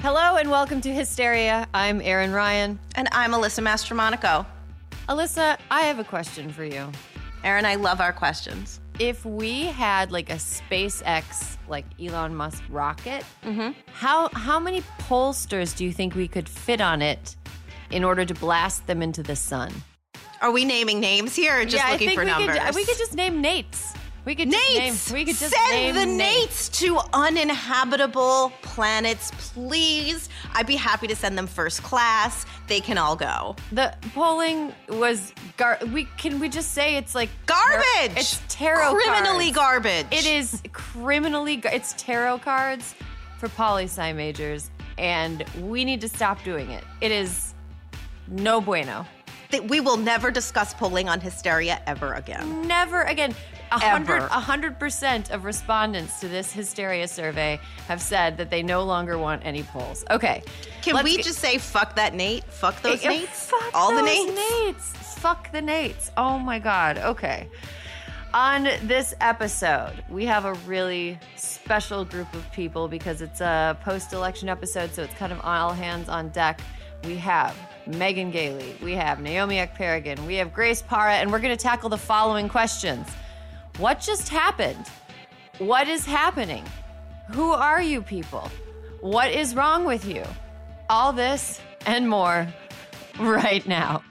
Hello and welcome to Hysteria. I'm Erin Ryan. And I'm Alyssa Mastromonaco. Alyssa, I have a question for you. Erin, I love our questions. If we had like a SpaceX, like Elon Musk rocket, mm-hmm. how how many pollsters do you think we could fit on it in order to blast them into the sun? Are we naming names here or just yeah, looking for we numbers? Could, we could just name Nates. We could Nates. Name, we could just send the Nates. Nates to uninhabitable planets, please. I'd be happy to send them first class. They can all go. The polling was gar- we can we just say it's like garbage. Tar- it's tarot criminally cards. garbage. It is criminally. Gar- it's tarot cards for poli sci majors, and we need to stop doing it. It is no bueno. We will never discuss polling on hysteria ever again. Never again. A hundred, a hundred percent of respondents to this hysteria survey have said that they no longer want any polls. Okay, can we get, just say fuck that Nate? Fuck eh, those it, Nates. Fuck All those the Nates. Nates. Fuck the Nates. Oh my god. Okay. On this episode, we have a really special group of people because it's a post-election episode, so it's kind of all hands on deck. We have Megan Gailey, we have Naomi Ekperigin, we have Grace Parra, and we're going to tackle the following questions. What just happened? What is happening? Who are you people? What is wrong with you? All this and more right now.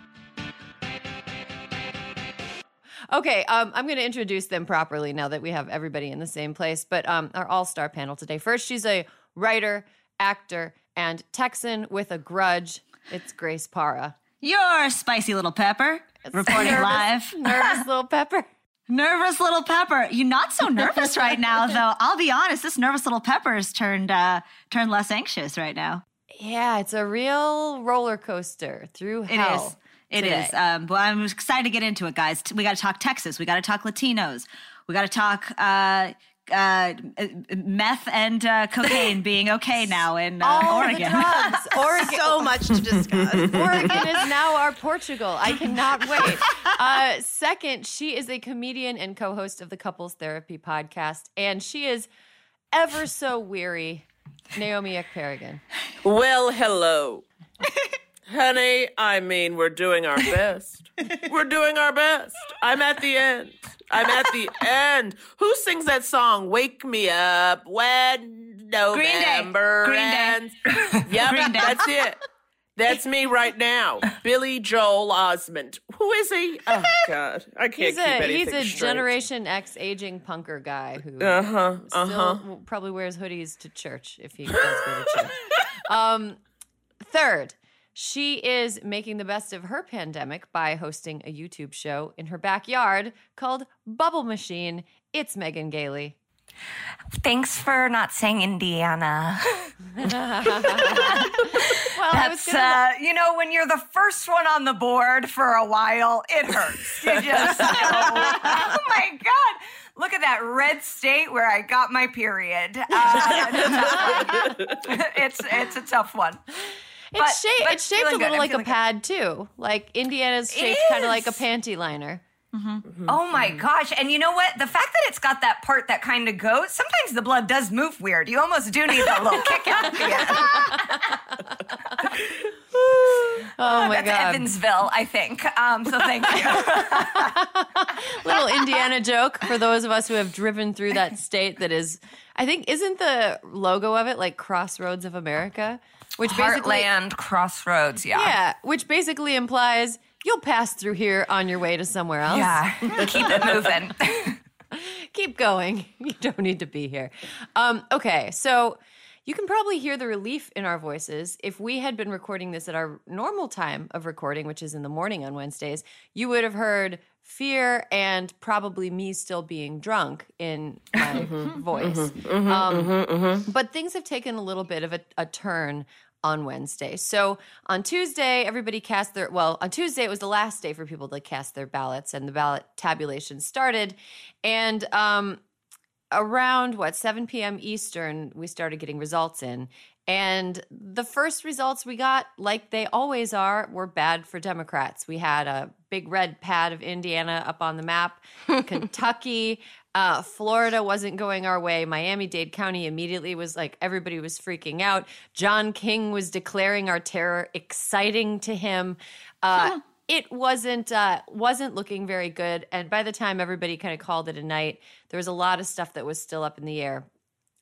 Okay, um, I'm going to introduce them properly now that we have everybody in the same place. But um, our all star panel today. First, she's a writer, actor, and Texan with a grudge. It's Grace Parra. You're spicy little pepper, reporting nervous, live. Nervous little pepper. Nervous little pepper. You're not so nervous right now, though. I'll be honest. This nervous little pepper's turned uh, turned less anxious right now. Yeah, it's a real roller coaster through It hell. is. It today. is. Um, well, I'm excited to get into it, guys. We got to talk Texas. We got to talk Latinos. We got to talk uh, uh, meth and uh, cocaine being okay now in uh, All Oregon. the drugs. Oregon. So much to discuss. Oregon is now our Portugal. I cannot wait. Uh, second, she is a comedian and co host of the Couples Therapy podcast, and she is ever so weary. Naomi Ekperigin. Well, hello. Honey, I mean, we're doing our best. we're doing our best. I'm at the end. I'm at the end. Who sings that song? Wake me up when November Green Day. ends. Yep, Green Day. that's it. That's me right now. Billy Joel Osmond. Who is he? Oh God, I can't He's keep a anything he's a straight. Generation X aging punker guy who Uh huh. Uh huh. w- probably wears hoodies to church if he does go to church. Um, third, she is making the best of her pandemic by hosting a YouTube show in her backyard called Bubble Machine. It's Megan Gailey. Thanks for not saying Indiana. Well, I was That's gonna- uh, you know when you're the first one on the board for a while, it hurts. You just oh my god, look at that red state where I got my period. Uh, it's, a tough one. it's it's a tough one. It's, But- shaped, but it's shaped a feeling good. little like a feeling good. pad too. Like Indiana's shaped kind of like a panty liner. Mm-hmm. Mm-hmm. Oh my mm-hmm. gosh! And you know what? The fact that it's got that part that kind of goes. Sometimes the blood does move weird. You almost do need that little kick out. at the end. Oh my That's god. Evansville, I think. Um, so thank you. Little Indiana joke for those of us who have driven through that state that is I think isn't the logo of it like Crossroads of America? Which basically Heartland Crossroads. Yeah. Yeah, which basically implies you'll pass through here on your way to somewhere else. Yeah. Keep it moving. keep going. You don't need to be here. Um, okay, so you can probably hear the relief in our voices. If we had been recording this at our normal time of recording, which is in the morning on Wednesdays, you would have heard fear and probably me still being drunk in my mm-hmm. voice. Mm-hmm. Mm-hmm. Um, But things have taken a little bit of a, a turn on Wednesday. So on Tuesday, everybody cast their, well, on Tuesday, it was the last day for people to cast their ballots, and the ballot tabulation started. And um, around what 7 p.m. Eastern, we started getting results in. And the first results we got, like they always are, were bad for Democrats. We had a big red pad of Indiana up on the map, Kentucky, uh, Florida wasn't going our way. Miami Dade County immediately was like everybody was freaking out. John King was declaring our terror exciting to him. Uh, It wasn't uh, wasn't looking very good, and by the time everybody kind of called it a night, there was a lot of stuff that was still up in the air.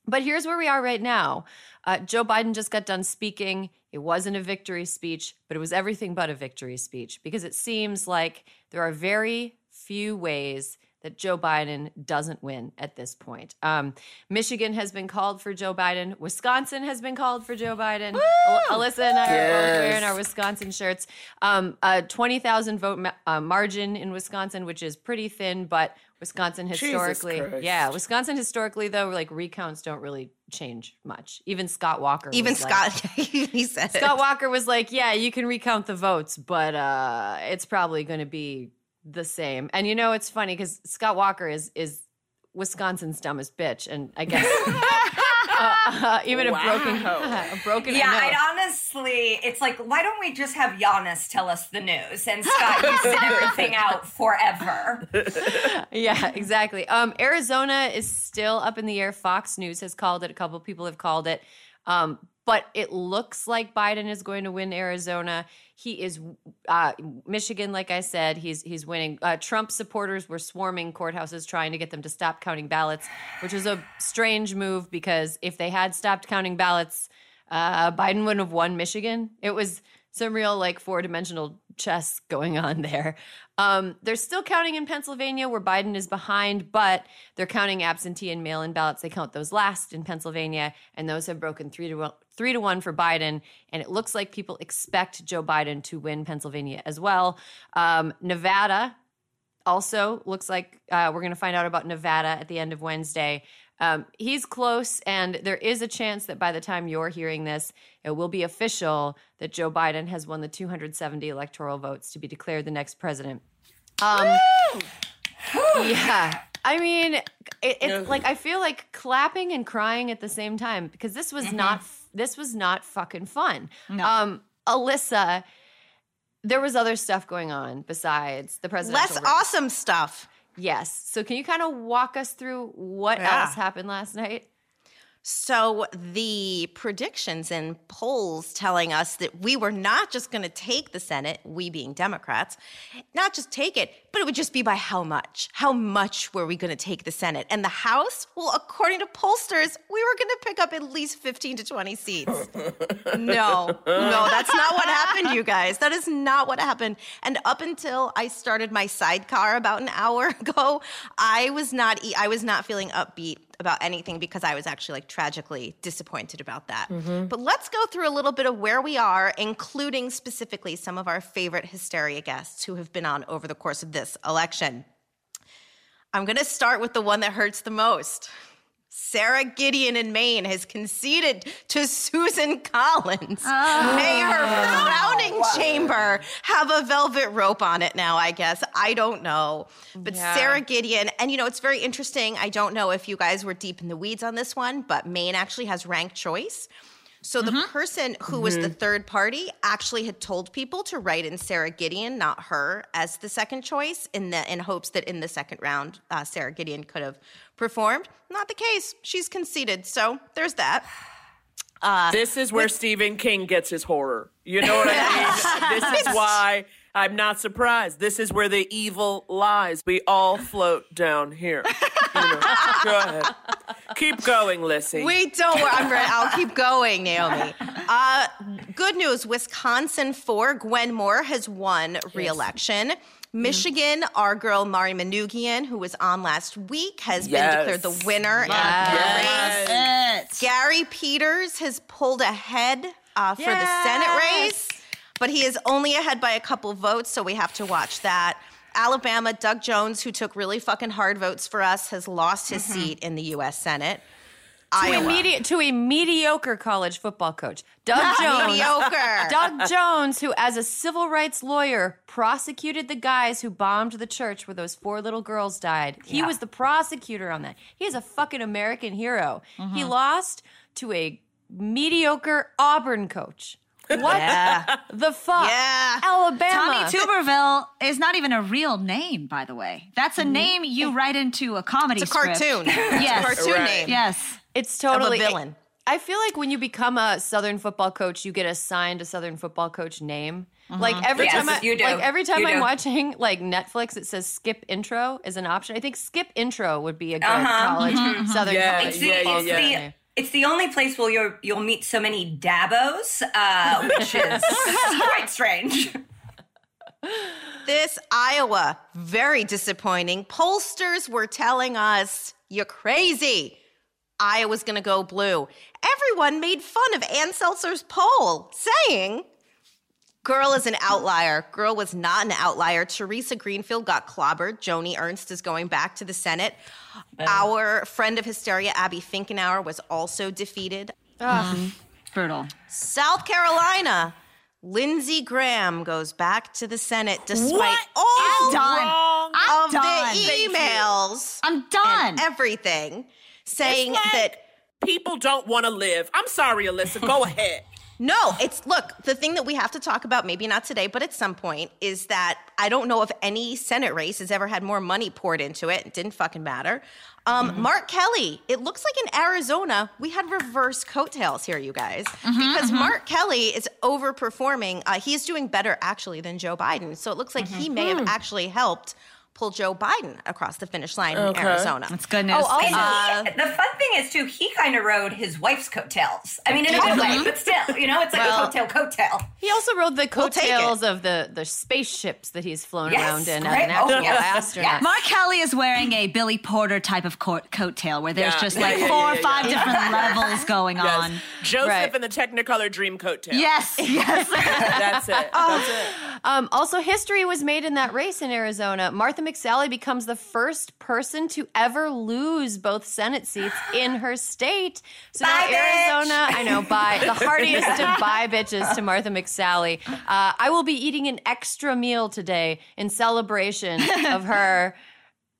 But here's where we are right now. Uh, Joe Biden just got done speaking. It wasn't a victory speech, but it was everything but a victory speech because it seems like there are very few ways that Joe Biden doesn't win at this point. Um, Michigan has been called for Joe Biden. Wisconsin has been called for Joe Biden. Al- Alyssa and I are both wearing our Wisconsin shirts. Um, a 20,000 vote ma- uh, margin in Wisconsin, which is pretty thin, but Wisconsin historically, Christ. yeah, Wisconsin historically though, like recounts don't really change much. Even Scott Walker, Even was like- Scott, he said it. Scott Walker was like, "Yeah, you can recount the votes, but uh, it's probably going to be the same." And you know, it's funny because Scott Walker is is Wisconsin's dumbest bitch, and I guess uh, uh, even a broken Wow. a broken Yeah, know. I'd honestly, it's like, why don't we just have Giannis tell us the news and Scott, you sit everything out forever? yeah, exactly. Um, Arizona is still up in the air. Fox News has called it. A couple people have called it. Um, but it looks like Biden is going to win Arizona. He is uh, Michigan, like I said, he's he's winning. Uh, Trump supporters were swarming courthouses trying to get them to stop counting ballots, which was a strange move because if they had stopped counting ballots, uh, Biden wouldn't have won Michigan. It was some real like four dimensional chess going on there. Um, they're still counting in Pennsylvania where Biden is behind, but they're counting absentee and mail in ballots. They count those last in Pennsylvania, and those have broken three to three to one for Biden. And it looks like people expect Joe Biden to win Pennsylvania as well. Um, Nevada also looks like uh, we're going to find out about Nevada at the end of Wednesday. Um, he's close, and there is a chance that by the time you're hearing this, it will be official that Joe Biden has won the 270 electoral votes to be declared the next president. Um, yeah, I mean, it, it's like I feel like clapping and crying at the same time because this was not this was not fucking fun. Um, Alyssa, there was other stuff going on besides the presidential. Less race. awesome stuff. Yes. So can you kind of walk us through what Yeah. else happened last night? So the predictions and polls telling us that we were not just going to take the Senate, we being Democrats, not just take it, but it would just be by how much? How much were we going to take the Senate? And the House? Well, according to pollsters, we were going to pick up at least 15 to 20 seats. No, no, that's not what happened, you guys. That is not what happened. And up until I started my sidecar about an hour ago, I was not e- I was not feeling upbeat about anything because I was actually like tragically disappointed about that. Mm-hmm. But let's go through a little bit of where we are, including specifically some of our favorite hysteria guests who have been on over the course of this election. I'm going to start with the one that hurts the most. Sara Gideon in Maine has conceded to Susan Collins. Oh. May her oh. frowning chamber have a velvet rope on it now, I guess. I don't know. But Yeah. Sara Gideon, and you know, it's very interesting. I don't know if you guys were deep in the weeds on this one, but Maine actually has ranked choice. So the mm-hmm. person who was the mm-hmm. third party actually had told people to write in Sara Gideon, not her, as the second choice, in the in hopes that in the second round, uh, Sara Gideon could have performed. Not the case. She's conceded. So there's that. Uh, this is where Stephen King gets his horror. You know what I mean? this is why I'm not surprised. This is where the evil lies. We all float down here. You know. Go ahead. Keep going, Lissy. We don't worry. I'm ready. I'll keep going, Naomi. Uh, good news Wisconsin for Gwen Moore has won re-election. Michigan, our girl Mari Manoogian, who was on last week, has Yes. been declared the winner in. Yes. Gary Peters has pulled ahead uh, for the Senate race, but he is only ahead by a couple votes, so we have to watch that. Alabama, Doug Jones, who took really fucking hard votes for us, has lost his mm-hmm. seat in the U.S. Senate. To a, medi- to a mediocre college football coach, Doug Jones. Mediocre. Doug Jones, who, as a civil rights lawyer, prosecuted the guys who bombed the church where those four little girls died. He was the prosecutor on that. He is a fucking American hero. He mm-hmm. lost to a mediocre Auburn coach. What the fuck? Yeah. Alabama. Tommy Tuberville is not even a real name, by the way. That's a mm-hmm. name you write into a comedy It's a script. cartoon. Yes. Cartoon Right. name. Yes. It's totally a villain. I feel like when you become a Southern football coach, you get assigned a Southern football coach name. Mm-hmm. Like every Yes, time, I, you do. like every time You I'm do. watching like Netflix, it says skip intro is an option. I think skip intro would be a good Uh-huh. college mm-hmm. Southern Yeah, college It's the, football it's, yeah. the, name. It's the only place where you're, you'll meet so many Dabos, uh, which is quite strange. This Iowa, very disappointing. Pollsters were telling us, you're crazy. Iowa's going to go blue. Everyone made fun of Ann Selzer's poll, saying, Girl is an outlier. Girl was not an outlier. Theresa Greenfield got clobbered. Joni Ernst is going back to the Senate. Our friend of hysteria, Abby Finkenauer, was also defeated. Brutal. South Carolina, Lindsey Graham goes back to the Senate despite What all is done. wrong? I'm of done. the emails I'm done. and everything saying like that people don't want to live. I'm sorry, Alyssa. Go ahead. No, it's look, the thing that we have to talk about, maybe not today, but at some point, is that I don't know if any Senate race has ever had more money poured into it. It didn't fucking matter. Um, Mm-hmm. Mark Kelly, it looks like in Arizona, we had reverse coattails here, you guys, Mm-hmm, because Mark Kelly is overperforming. Uh, he's doing better actually than Joe Biden. So it looks like Mm-hmm. he may have actually helped pull Joe Biden across the finish line in Arizona. That's good news. Oh, also- And Uh, he- the fun thing is too, he kind of rode his wife's coattails. I mean, in a good way, but still, you know, it's like Well- a coattail, coattail. He also rode the We'll coattails of the the spaceships that he's flown Yes, around in as right. an Oh, actual yes, astronaut. yes. Mark Kelly is wearing a Billy Porter type of coat coattail where there's Yeah, just yeah, like yeah, four yeah, or yeah. five different levels going on. Joseph Right. and the Technicolor Dream Coattail. Yes, yes. That's it. That's it. Um, also, history was made in that race in Arizona. Martha McSally becomes the first person to ever lose both Senate seats in her state. So now Bye, bitch. Arizona, I know, bye. The heartiest of bye bitches to Martha McSally. Uh, I will be eating an extra meal today in celebration of her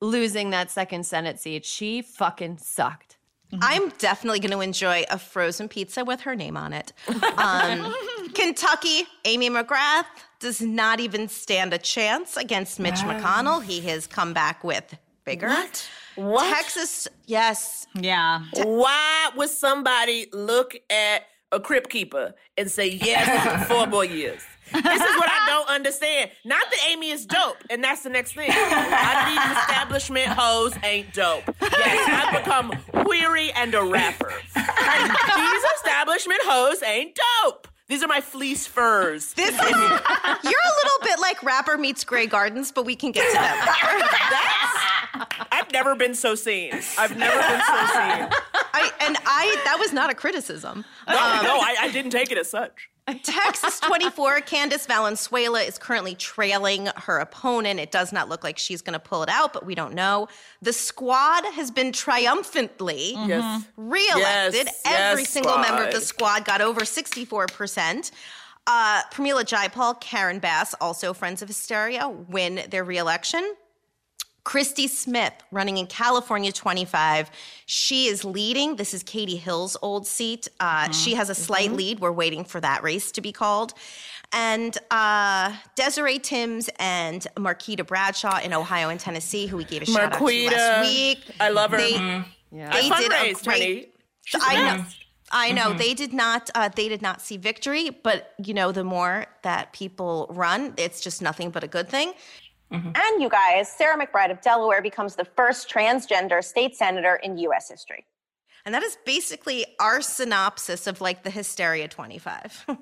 losing that second Senate seat. She fucking sucked. I'm definitely going to enjoy a frozen pizza with her name on it. Um, Kentucky, Amy McGrath does not even stand a chance against Mitch McConnell. He has come back with bigger. What? What? Texas, yes. yeah. Why would somebody look at a crypt keeper and say yes four more years? This is what I don't understand. Not that Amy is dope, and that's the next thing. A lot of these establishment hoes ain't dope. Yes, I've become weary and a rapper. And these establishment hoes ain't dope. These are my fleece furs. This is, you're a little bit like rapper meets Grey Gardens, but we can get to that later. I've never been so seen. I've never been so seen. I, and I, that was not a criticism. No, um, no, I, I didn't take it as such. Texas 24, Candace Valenzuela is currently trailing her opponent. It does not look like she's going to pull it out, but we don't know. The squad has been triumphantly Yes. reelected. Yes, Every yes, single member of the squad. squad got over 64%. Uh, Pramila Jayapal, Karen Bass, also Friends of Hysteria, win their reelection. Christy Smith running in California 25. She is leading. This is Katie Hill's old seat. Uh, She has a slight lead. We're waiting for that race to be called. And uh, Desiree Tims and Marquita Bradshaw in Ohio and Tennessee, who we gave a shout out to Marquita. last week. I love her. They, Yeah. they I did a fundraised, great. honey. She's I know. best. I know they did not. Uh, they did not see victory, but you know, the more that people run, it's just nothing but a good thing. And you guys, Sarah McBride of Delaware becomes the first transgender state senator in U.S. history. And that is basically our synopsis of like the Hysteria 25.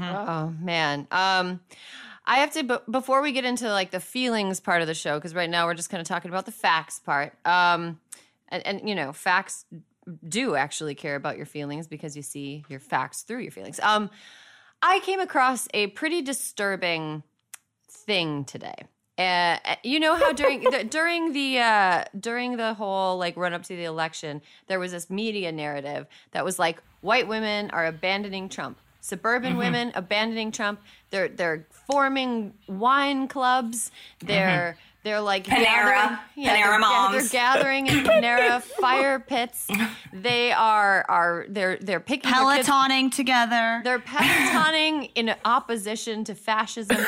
Oh man. Um I have to b- before we get into like the feelings part of the show because right now we're just kind of talking about the facts part. Um and, and you know, facts do actually care about your feelings because you see your facts through your feelings. Um I came across a pretty disturbing thing today. Uh, you know how during the, during the uh, during the whole like run up to the election, there was this media narrative that was like white women are abandoning Trump, suburban women abandoning Trump. They're they're forming wine clubs. They're they're like Panera. gathering- Panera they're, moms. They're gathering in Panera fire pits. They are are they're they're picking Pelotoning together. they're pelotoning in opposition to fascism.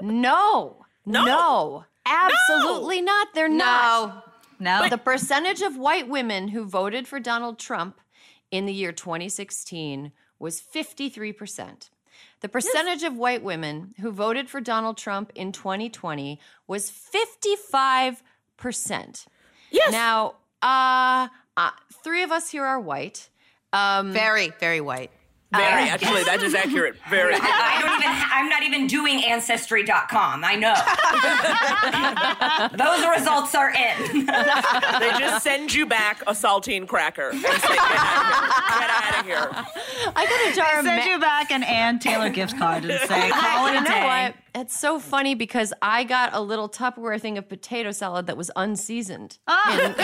No, no, absolutely not. They're not. no. No. The percentage of white women who voted for Donald Trump in the year 2016 was 53%. The percentage of white women who voted for Donald Trump in 2020 was 55%. Yes. Now, uh, uh, three of us here are white. Um, very, very white. Very, uh, actually, that is accurate. Very. I don't even. I'm not even doing ancestry.com. I know. Those results are in. they just send you back a saltine cracker and say, get out of here. Get out of here. I got a jar of Send ma- you back an Ann Taylor gift card and say, call it a you know day. what? It's so funny because I got a little Tupperware thing of potato salad that was unseasoned. Ah.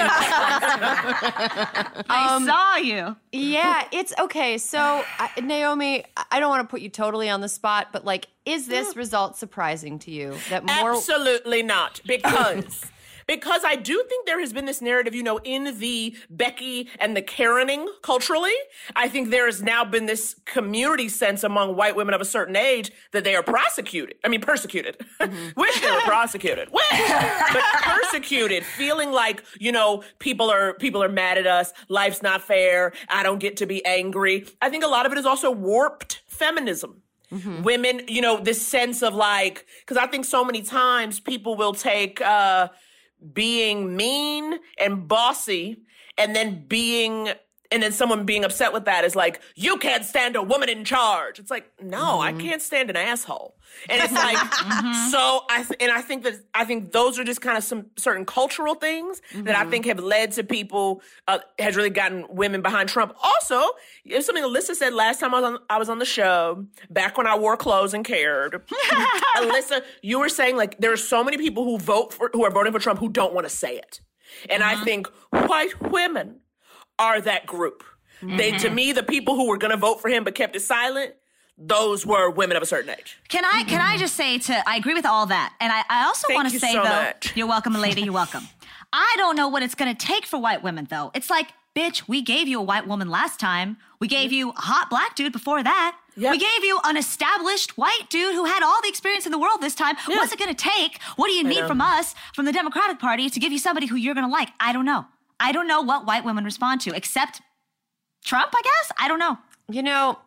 I um, saw you. Yeah, it's okay. So, I, Naomi, I- I don't want to put you totally on the spot, but like, is this mm. result surprising to you? That more. Absolutely not. Because because I do think there has been this narrative, you know, in the Becky and the Karening culturally. I think there has now been this community sense among white women of a certain age that they are prosecuted. I mean, persecuted. Wish they were prosecuted. Wish, but persecuted, feeling like you know people are people are mad at us. Life's not fair. I don't get to be angry. I think a lot of it is also warped feminism women you know this sense of like because i think so many times people will take uh being mean and bossy and then being and then someone being upset with that is like you can't stand a woman in charge. It's like no i mm-hmm. can't stand an asshole. And it's like mm-hmm. so i th- and i think that i think those are just kind of some certain cultural things that i mm-hmm. think have led to people uh, has really gotten women behind trump. Also it's something alyssa said last time i was on i was on the show back when i wore clothes and cared. Alyssa you were saying like there are so many people who vote for who are voting for trump who don't want to say it. And i think white women are that group. They, to mm-hmm. me, the people who were going to vote for him but kept it silent, those were women of a certain age. Can I can I mm-hmm. just say to I agree with all that. And I, I also want to say so though, much. you're welcome, lady, you're welcome. I don't know what it's gonna take for white women though. It's like, bitch, we gave you a white woman last time. We gave you a hot black dude before that. Yep. We gave you an established white dude who had all the experience in the world this time. What's it gonna take? What do you need from us, from the Democratic Party, to give you somebody who you're gonna like? I don't know. I don't know what white women respond to, except Trump, I guess? I don't know. You know,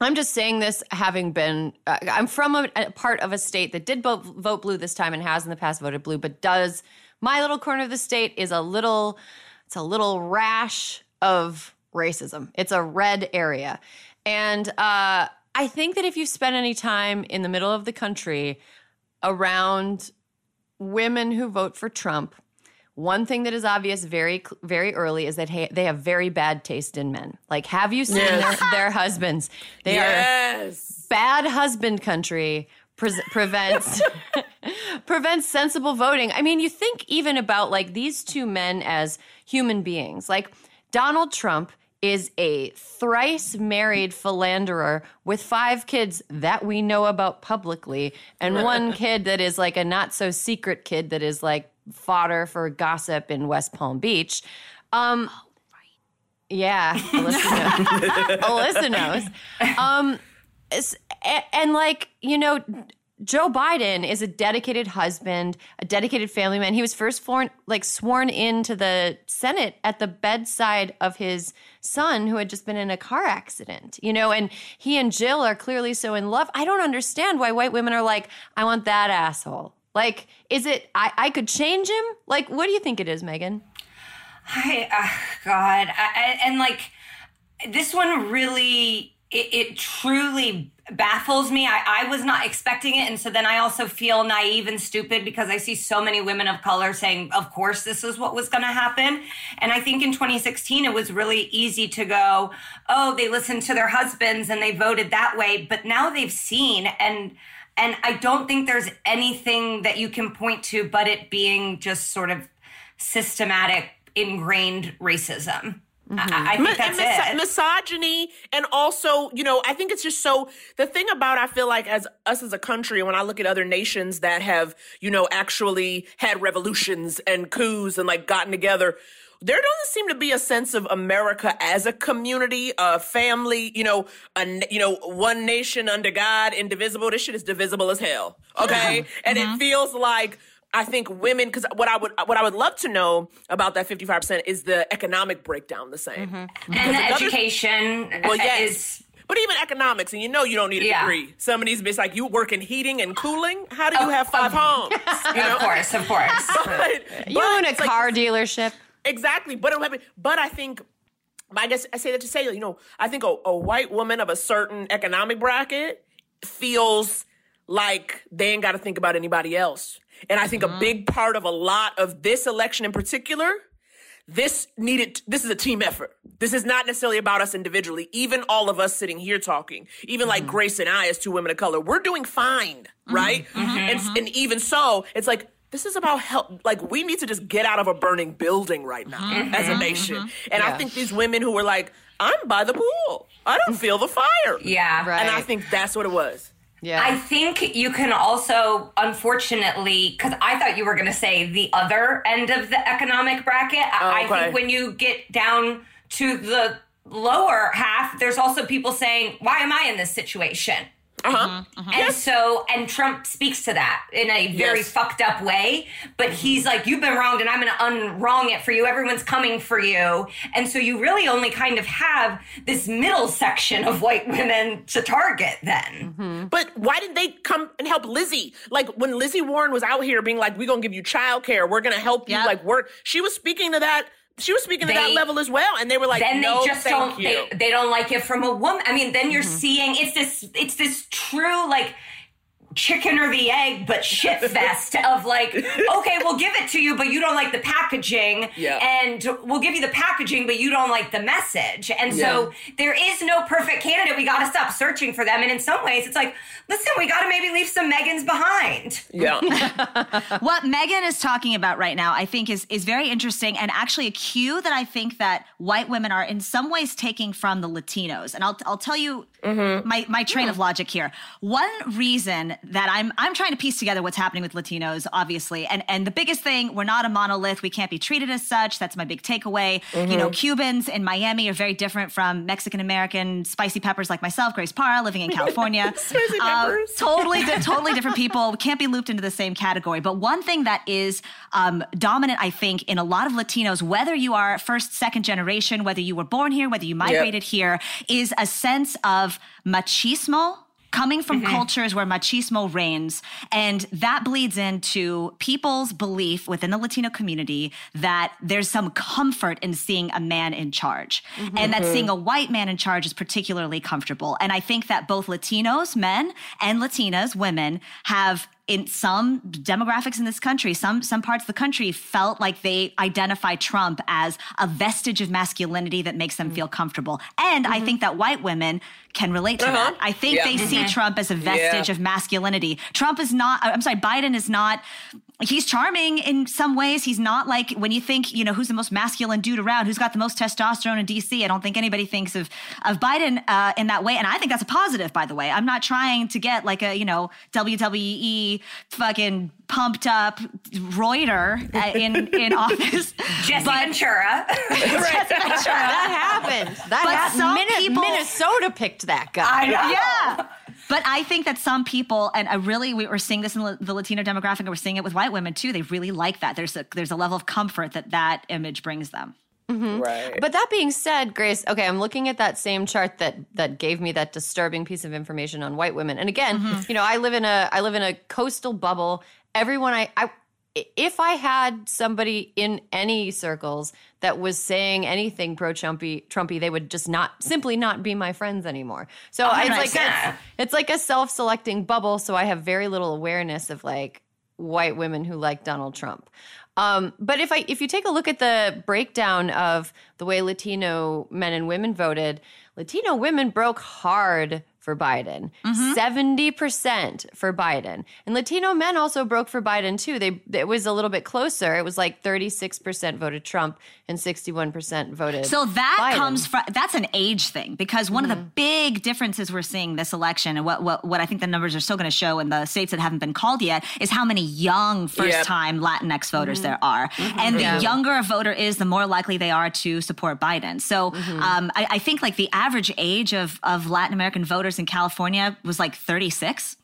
I'm just saying this having been, uh, I'm from a, a part of a state that did vote, vote blue this time and has in the past voted blue, but does, my little corner of the state is a little, it's a little rash of racism. It's a red area. And uh, I think that if you spend any time in the middle of the country around women who vote for Trump, one thing that is obvious very very early is that hey, they have very bad taste in men. Like, have you seen Yes. their, their husbands? They are bad husband country pre- prevents prevents sensible voting. I mean, you think even about like these two men as human beings. Like Donald Trump is a thrice married philanderer with five kids that we know about publicly and one kid that is like a not so secret kid that is like fodder for gossip in West Palm Beach. Um yeah, Alyssa knows. Alyssa knows. Um, s- a- and like you know joe biden is a dedicated husband a dedicated family man he was first sworn like sworn into the senate at the bedside of his son who had just been in a car accident you know and he and jill are clearly so in love i don't understand why white women are like i want that asshole like is it i, I could change him like what do you think it is megan I, uh, God, I, and like this one really, it, it truly baffles me. I, I was not expecting it, and so then I also feel naive and stupid because I see so many women of color saying, "Of course, this is what was going to happen." And I think in 2016, it was really easy to go, "Oh, they listened to their husbands and they voted that way," but now they've seen and. And I don't think there's anything that you can point to but it being just sort of systematic ingrained racism. I, I mm-hmm. think that's and mis- it. misogyny and also you know i think it's just so the thing about i feel like as us as a country when i look at other nations that have you know actually had revolutions and coups and like gotten together there doesn't seem to be a sense of America as a community, a family, you know, a n- you know, one nation under God, indivisible. This shit is divisible as hell. Okay, mm-hmm. and it mm-hmm. feels like I think women because what I would what I would love to know about that fifty five percent is the economic breakdown the same. Mm-hmm. and Because the another- education Well, uh, yes. is But even economics, and you know you don't need a Yeah. degree. Some of these bits like you work in heating and cooling. How do you oh, have five homes? You know? of course, of course. But, you but own a it's like- car dealership Exactly. But it happen. But I think I guess I say that to say, you know, I think a, a white woman of a certain economic bracket feels like they ain't got to think about anybody else. And I think a mm-hmm. big part of a lot of this election in particular, this needed, this is a team effort. This is not necessarily about us individually. Even all of us sitting here talking, even like mm-hmm. Grace and I as two women of color, we're doing fine, right? Mm-hmm. And, and even so, it's like, this is about help. Like, we need to just get out of a burning building right now mm-hmm. as a mm-hmm. nation. Mm-hmm. And I think these women who were like, I'm by the pool. I don't mm. feel the fire. yeah. Right. And I think that's what it was. yeah I think you can also, unfortunately, because I thought you were going to say the other end of the economic bracket. I- Oh, I think when you get down to the lower half, there's also people saying, Why am I in this situation? Uh huh. And so, and Trump speaks to that in a very Yes. fucked up way. But mm-hmm. he's like, you've been wronged and I'm going to unwrong it for you. Everyone's coming for you. And so you really only kind of have this middle section of white women to target then. Mm-hmm. But why didn't they come and help Lizzie? Like when Lizzie Warren was out here being like, "We're gonna give you childcare. We're gonna help you Yep. like work." She was speaking to that. She was speaking to that level as well, and they were like, then "No, they just don't you." they, they don't like it from a woman i mean then you're mm-hmm. seeing it's this it's this true like chicken or the egg but shit fest of like okay we'll give it to you but you don't like the packaging. Yeah. and we'll give you the packaging but you don't like the message. And so there is no perfect candidate. We got to stop searching for them. And in some ways it's like listen we got to maybe leave some megans behind. Yeah, what Megan is talking about right now, I think, is is very interesting and actually a cue that I think that white women are in some ways taking from the Latinos. And I'll I'll tell you mm-hmm. my my train of hmm. logic here. One reason that I'm I'm trying to piece together what's happening with Latinos, obviously, and and the biggest thing, we're not a monolith. We can't be treated as such. That's my big takeaway. You know, Cubans in Miami are very different from Mexican American spicy peppers like myself, Grace Parra, living in California. Spicy Uh, peppers. totally, totally different people. We can't be looped into the same category. But one thing that is um, dominant, I think, in a lot of Latinos, whether you are first, second generation, whether you were born here, whether you migrated here, is a sense of machismo coming from mm-hmm. cultures where machismo reigns. And that bleeds into people's belief within the Latino community that there's some comfort in seeing a man in charge. Mm-hmm. And that mm-hmm. seeing a white man in charge is particularly comfortable. And I think that both Latinos, men, and Latinas, women, have in some demographics in this country, some some parts of the country felt like they identify Trump as a vestige of masculinity that makes them mm. feel comfortable. And I mm-hmm. think that white women can relate to that. Uh-huh. I think Yeah. they see mm-hmm. Trump as a vestige Yeah. of masculinity. Trump is not, I'm sorry, Biden is not, he's charming in some ways. He's not like when you think, you know, who's the most masculine dude around, who's got the most testosterone in DC. I don't think anybody thinks of, of Biden uh, in that way. And I think that's a positive, by the way. I'm not trying to get like a, you know, WWE fucking pumped up Reuter uh, in, in office. Jesse But- Ventura. that happened. That But happened. some people- Minnesota picked that guy. I know. Yeah. But I think that some people, and I really, we were seeing this in the Latino demographic, and we're seeing it with white women too. They really like that. There's a there's a level of comfort that that image brings them. Mm-hmm. Right. But that being said, Grace, okay, I'm looking at that same chart that that gave me that disturbing piece of information on white women. And again, mm-hmm. you know, I live in a I live in a coastal bubble. Everyone I I if I had somebody in any circles that was saying anything pro Trumpy, Trumpy, they would just not simply not be my friends anymore. So it's like 100%. it's like a self-selecting bubble. So I have very little awareness of like white women who like Donald Trump. Um, but if I if you take a look at the breakdown of the way Latino men and women voted, Latino women broke hard for Biden. Mm-hmm. 70% for Biden. And Latino men also broke for Biden too. They it was a little bit closer. It was like 36% voted Trump and 61% voted So that Biden. comes from that's an age thing because one of the mm-hmm. big differences we're seeing this election and what what, what I think the numbers are still going to show in the states that haven't been called yet is how many young first time Latinx voters mm-hmm. there are. And the Yeah. younger a voter is, the more likely they are to support Biden. So um, I, I think like the average age of of Latin American voters in California was like 36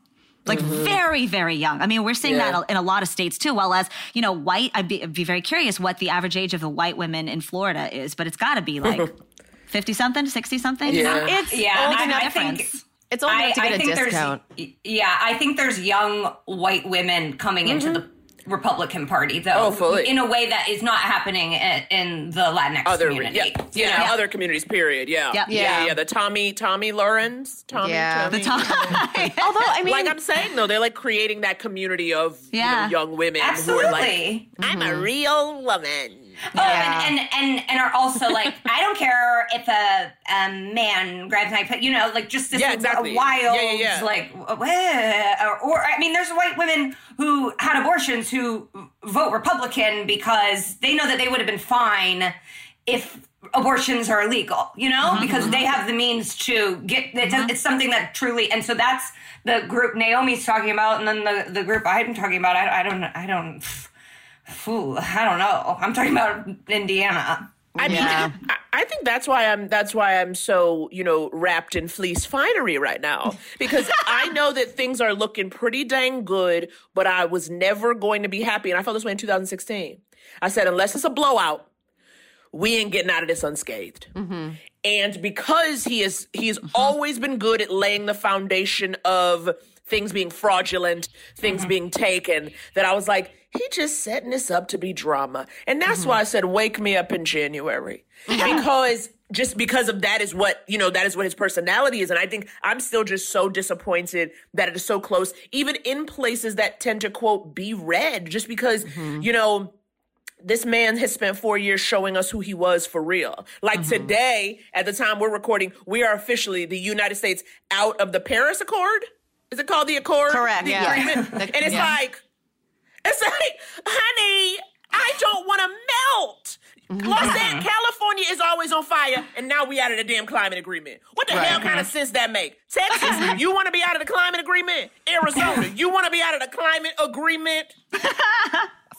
like mm-hmm. very very young i mean we're seeing Yeah. that in a lot of states too well as you know white i'd be, I'd be very curious what the average age of the white women in florida is but it's got to be like 50 something 60 something Yeah. It's Yeah, old I- enough I think- difference. it's old enough to get a think discount. yeah, I think there's young white women coming into mm-hmm. the Republican Party though. Oh, fully. In a way that is not happening in, in the Latinx other community. yeah, yeah, Yeah. other communities. Period. Yeah, Yep. yeah, Yeah. yeah. The Tommy Tomi Lahren, Tommy, Yeah. Tommy. the time Although I mean like I'm saying though, they're like creating that community of you know, young women who Absolutely. are like, I'm a mm-hmm. real woman. Oh, and, and and and are also like, I don't care if a, a man grabs my, pet, you know, like just this Yeah, exactly. wild, Yeah, yeah, yeah. like, or, or I mean, there's white women who had abortions who vote Republican because they know that they would have been fine if abortions are illegal, you know, mm-hmm, because mm-hmm. they have the means to get. It's, mm-hmm. it's something that truly, and so that's the group Naomi's talking about, and then the the group I'm talking about. I, I don't, I don't. Ooh, I don't know. I'm talking about Indiana. I mean, Yeah. I, I think that's why I'm that's why I'm so you know wrapped in fleece finery right now because I know that things are looking pretty dang good, but I was never going to be happy, and I felt this way in 2016. I said unless it's a blowout, we ain't getting out of this unscathed. Mm-hmm. And because he is he's mm-hmm. always been good at laying the foundation of things being fraudulent, things mm-hmm. being taken, that I was like, he just setting this up to be drama. And that's mm-hmm. why I said wake me up in January. because just because of that is what, you know, that is what his personality is. And I think I'm still just so disappointed that it is so close, even in places that tend to quote be red, just because, mm-hmm. you know, this man has spent four years showing us who he was for real. Like mm-hmm. today, at the time we're recording, we are officially the United States out of the Paris Accord. Is it called the Accord? Correct, The yeah. agreement? The- and it's yeah. like, it's like, honey, I don't want to melt. Los mm-hmm. Angeles, California is always on fire, and now we out of the damn climate agreement. What the hell mm-hmm. kind of sense that make? Texas, you want to be out of the climate agreement? Arizona, you want to be out of the climate agreement?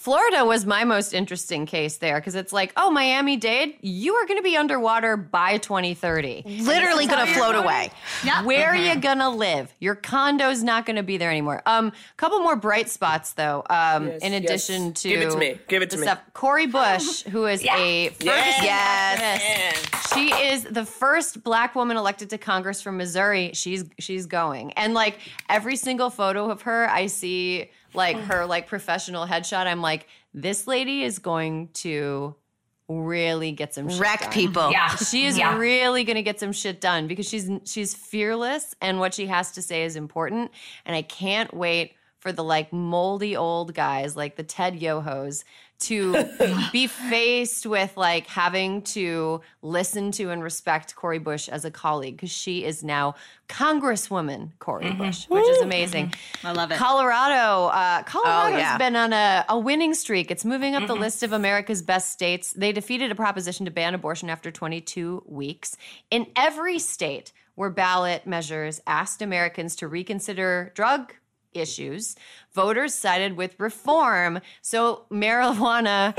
Florida was my most interesting case there because it's like, oh, Miami Dade, you are going to be underwater by 2030. Literally gonna float away. Yeah. Where are you gonna live? Your condo's not gonna be there anymore. Um, a couple more bright spots though. Um, Yes, in yes. addition to Give it to me. Give it to the me. stuff. Cori Bush, who is a first Yes. she is the first black woman elected to Congress from Missouri. She's she's going. And like every single photo of her, I see like oh. her like professional headshot. I'm like, this lady is going to really get some shit Wreck done. people. Yeah. She is Yeah. really going to get some shit done because she's she's fearless and what she has to say is important and I can't wait for the like moldy old guys like the Ted Yohos to be faced with like having to listen to and respect Cori Bush as a colleague because she is now Congresswoman Cori mm-hmm. Bush, which is amazing. Mm-hmm. I love it. Colorado, uh, Colorado's yeah. been on a, a winning streak. It's moving up the mm-hmm. list of America's best states. They defeated a proposition to ban abortion after 22 weeks. In every state where ballot measures asked Americans to reconsider drug issues, voters sided with reform. So marijuana,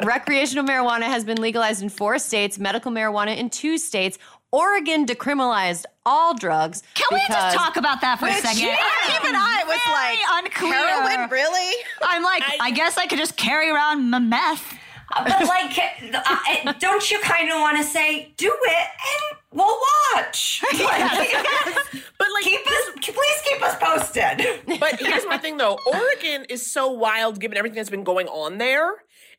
recreational marijuana has been legalized in four states, medical marijuana in two states. Oregon decriminalized all drugs. Can we just talk about that for a second? Even I was Very like, unclear. heroin, really? I'm like, I, guess I could just carry around my meth. But like, don't you kind of want to say, do it and we'll watch? Like, But like, keep us, please keep us posted. But here's my thing though Oregon is so wild given everything that's been going on there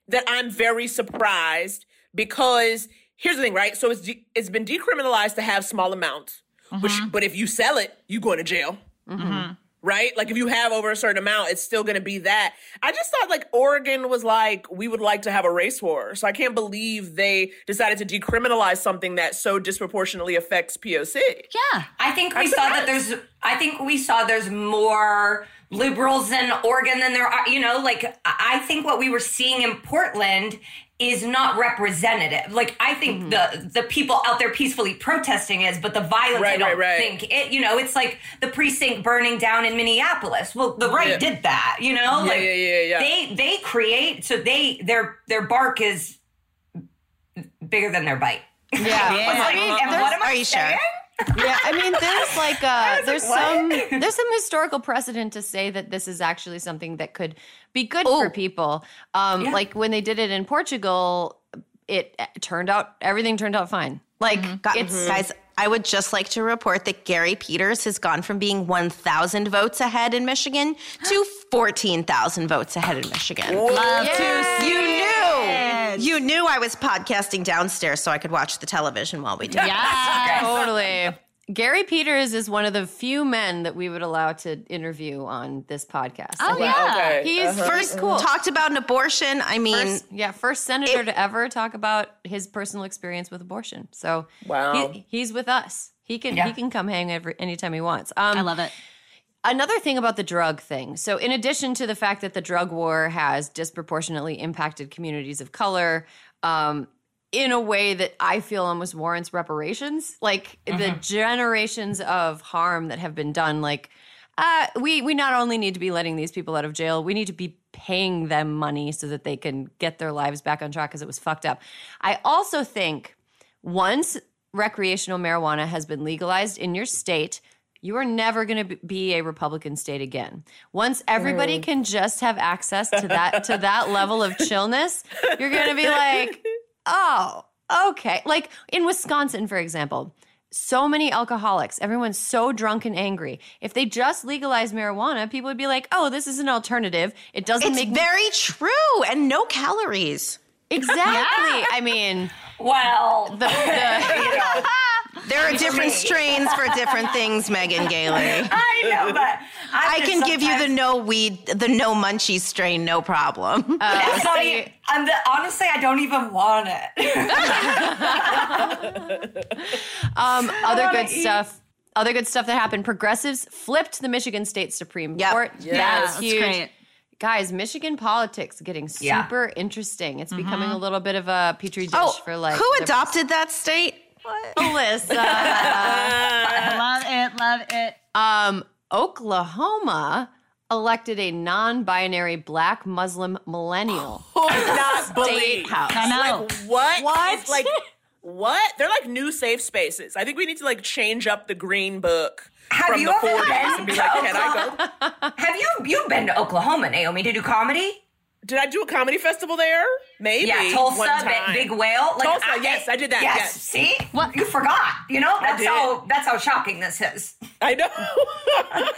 that I'm very surprised because here's the thing, right? So it's, de- it's been decriminalized to have small amounts, which, mm-hmm. but if you sell it, you go to jail. Mm-hmm. Right? Like if you have over a certain amount, it's still going to be that. I just thought like Oregon was like, we would like to have a race war. So I can't believe they decided to decriminalize something that so disproportionately affects POC. Yeah. I think we I'm saw that there's. I think we saw there's more liberals in Oregon than there are. You know, like I think what we were seeing in Portland is not representative. Like I think the the people out there peacefully protesting is, but the violence. I don't right, right. think it. You know, it's like the precinct burning down in Minneapolis. Well, the right Yeah. did that. You know, like yeah, yeah, yeah. they they create so they their their bark is bigger than their bite. Yeah. Yeah. I mean, And what am I Are you sure? saying? yeah, I mean, there's like uh there's what? some there's some historical precedent to say that this is actually something that could be good for people. Um, Yeah. like when they did it in Portugal, it uh, turned out everything turned out fine. Like Gu- it's Guys, I would just like to report that Gary Peters has gone from being 1,000 votes ahead in Michigan to 14,000 votes ahead in Michigan. Love Yay. You knew. You knew I was podcasting downstairs so I could watch the television while we did it. Yeah. totally. Gary Peters is one of the few men that we would allow to interview on this podcast. Oh, I yeah. Okay. He's Uh-huh. first cool. Talked about an abortion. I mean, First, yeah, first senator to ever talk about his personal experience with abortion. So Wow. he- he's with us. He can Yeah. he can come hang every anytime he wants. Um, I love it. Another thing about the drug thing. So, in addition to the fact that the drug war has disproportionately impacted communities of color, um, in a way that I feel almost warrants reparations, like the generations of harm that have been done, like uh, we we not only need to be letting these people out of jail, we need to be paying them money so that they can get their lives back on track because it was fucked up. I also think once recreational marijuana has been legalized in your state, you are never going to be a Republican state again. Once everybody can just have access to that to that level of chillness, you're going to be like, "Oh, okay." Like in Wisconsin, for example, so many alcoholics, everyone's so drunk and angry. If they just legalized marijuana, people would be like, "Oh, this is an alternative. It doesn't it's make me very true and no calories. Exactly. I mean, Well, the, the There are different strains for different things, Megan Gailey. I know, but I just can give you the no weed, the no munchies strain, no problem. That's not see- even, I'm the, honestly, I don't even want it. Um, other good eat. stuff. Other good stuff that happened. Progressives flipped the Michigan State Supreme Yep. Court. Yes. That's That's huge. great. Guys, Michigan politics getting Yeah. super interesting. It's becoming a little bit of a petri dish oh, for like who adopted that state? Melissa. love it. Love it. um, Oklahoma elected a non-binary black Muslim millennial. Who would not State believe? house. I know. Like what? What? It's like what? They're like new safe spaces. I think we need to like change up the green book Have from you the ever 40s been and be to like, can I go? Have you you've been to Oklahoma, Naomi, to do comedy? Did I do a comedy festival there? Maybe. Yeah, Tulsa, one Big, time. Big Whale. Like, Tulsa, yes, I did that, yes. See, What? you forgot? You know, that's how that's how shocking this is. I know.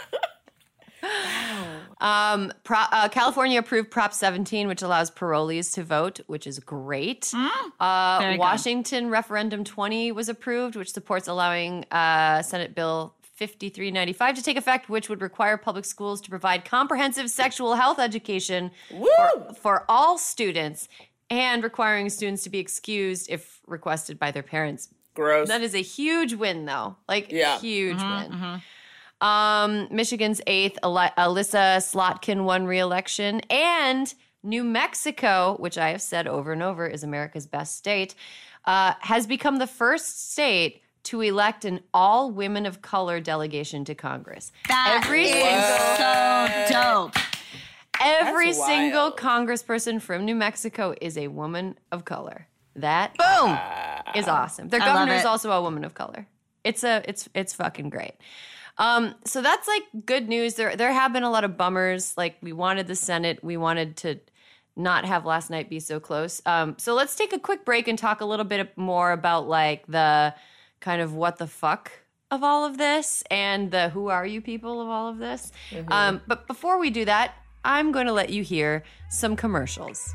Um, Pro, uh, California approved Prop 17, which allows parolees to vote, which is great. Uh, Very good. Washington Referendum 20 was approved, which supports allowing uh, Senate Bill 5395 to take effect, which would require public schools to provide comprehensive sexual health education for, for all students and requiring students to be excused if requested by their parents. Gross. That is a huge win, though. Like, Yeah. huge win. Um, Michigan's eighth, Eli- Elissa Slotkin won re-election, and New Mexico, which I have said over and over is America's best state, uh, has become the first state to elect an all women of color delegation to Congress. That Every is single so dope. every That's single wild. congressperson from New Mexico is a woman of color. That boom is awesome. Their I governor is also a woman of color. It's a it's it's fucking great. Um, so that's like good news. There there have been a lot of bummers. Like we wanted the Senate, we wanted to not have last night be so close. Um, so let's take a quick break and talk a little bit more about like the kind of what the fuck of all of this and the who are you people of all of this. Um, but before we do that, I'm going to let you hear some commercials.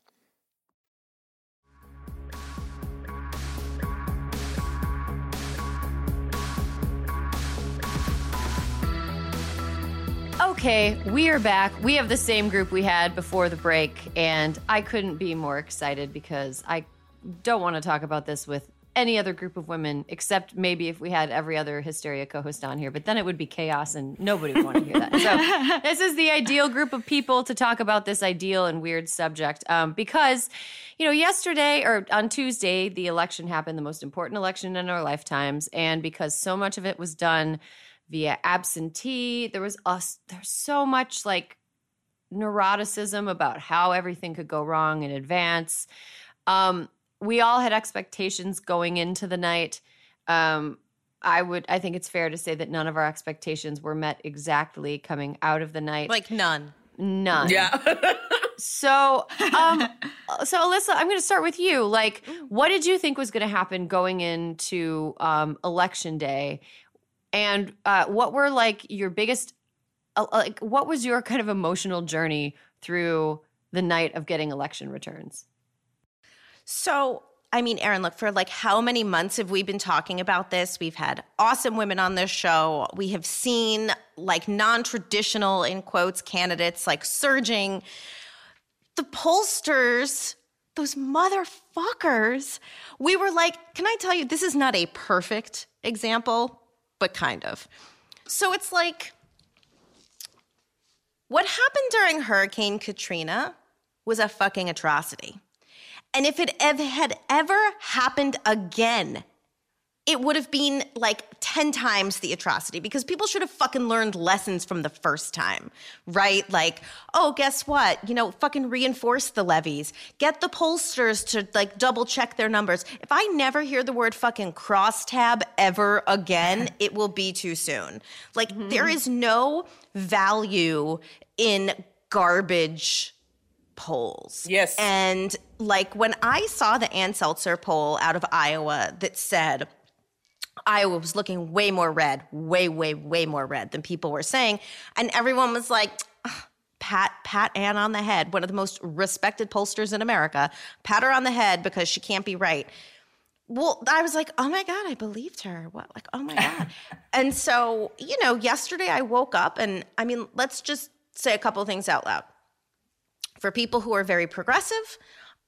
Okay, we are back. We have the same group we had before the break, and I couldn't be more excited because I don't want to talk about this with any other group of women except maybe if we had every other hysteria co-host on here but then it would be chaos and nobody would want to hear that so this is the ideal group of people to talk about this ideal and weird subject um, because you know yesterday or on tuesday the election happened the most important election in our lifetimes and because so much of it was done via absentee there was us there's so much like neuroticism about how everything could go wrong in advance um, we all had expectations going into the night. Um, I would, I think it's fair to say that none of our expectations were met exactly coming out of the night. Like none. none. Yeah. So, um, so Alyssa, I'm going to start with you. Like, what did you think was going to happen going into um, election day, and uh, what were like your biggest, uh, like, what was your kind of emotional journey through the night of getting election returns? So I mean, Erin, look, for like how many months have we been talking about this? We've had awesome women on this show. We have seen like non traditional, in quotes, candidates like surging. The pollsters, those motherfuckers, we were like, can I tell you, this is not a perfect example, but kind of. So it's like, what happened during Hurricane Katrina was a fucking atrocity. And if it ev- had ever happened again, it would have been like 10 times the atrocity because people should have fucking learned lessons from the first time, right? Like, oh, guess what? You know, fucking reinforce the levees, Get the pollsters to like double check their numbers. If I never hear the word fucking crosstab ever again, it will be too soon. Like, mm-hmm. there is no value in garbage polls. Yes. And like when I saw the Ann Selzer poll out of Iowa that said Iowa was looking way more red, way, way, way more red than people were saying, and everyone was like, pat pat Ann on the head, one of the most respected pollsters in America. Pat her on the head because she can't be right. Well, I was like, oh my God, I believed her. What? Like, oh my God. and so, you know, yesterday I woke up and I mean, let's just say a couple things out loud for people who are very progressive,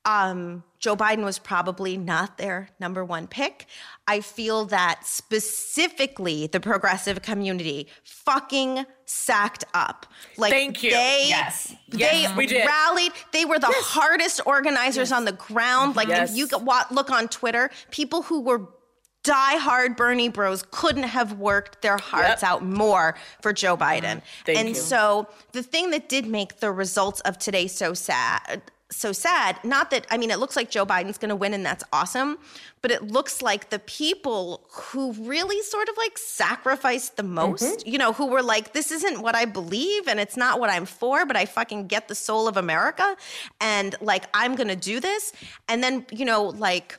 um, Joe Biden was probably not their number one pick. I feel that specifically the progressive community fucking sacked up. Like Thank you. They, Yes. They Yes, we did. rallied. They were the hardest organizers on the ground. Like Yes. if you look on Twitter, people who were diehard Bernie bros couldn't have worked their hearts Yep. out more for Joe Biden. Thank and you. so the thing that did make the results of today so sad so sad not that i mean it looks like joe biden's going to win and that's awesome but it looks like the people who really sort of like sacrificed the most Mm-hmm. you know who were like this isn't what i believe and it's not what i'm for but i fucking get the soul of america and like i'm going to do this and then you know like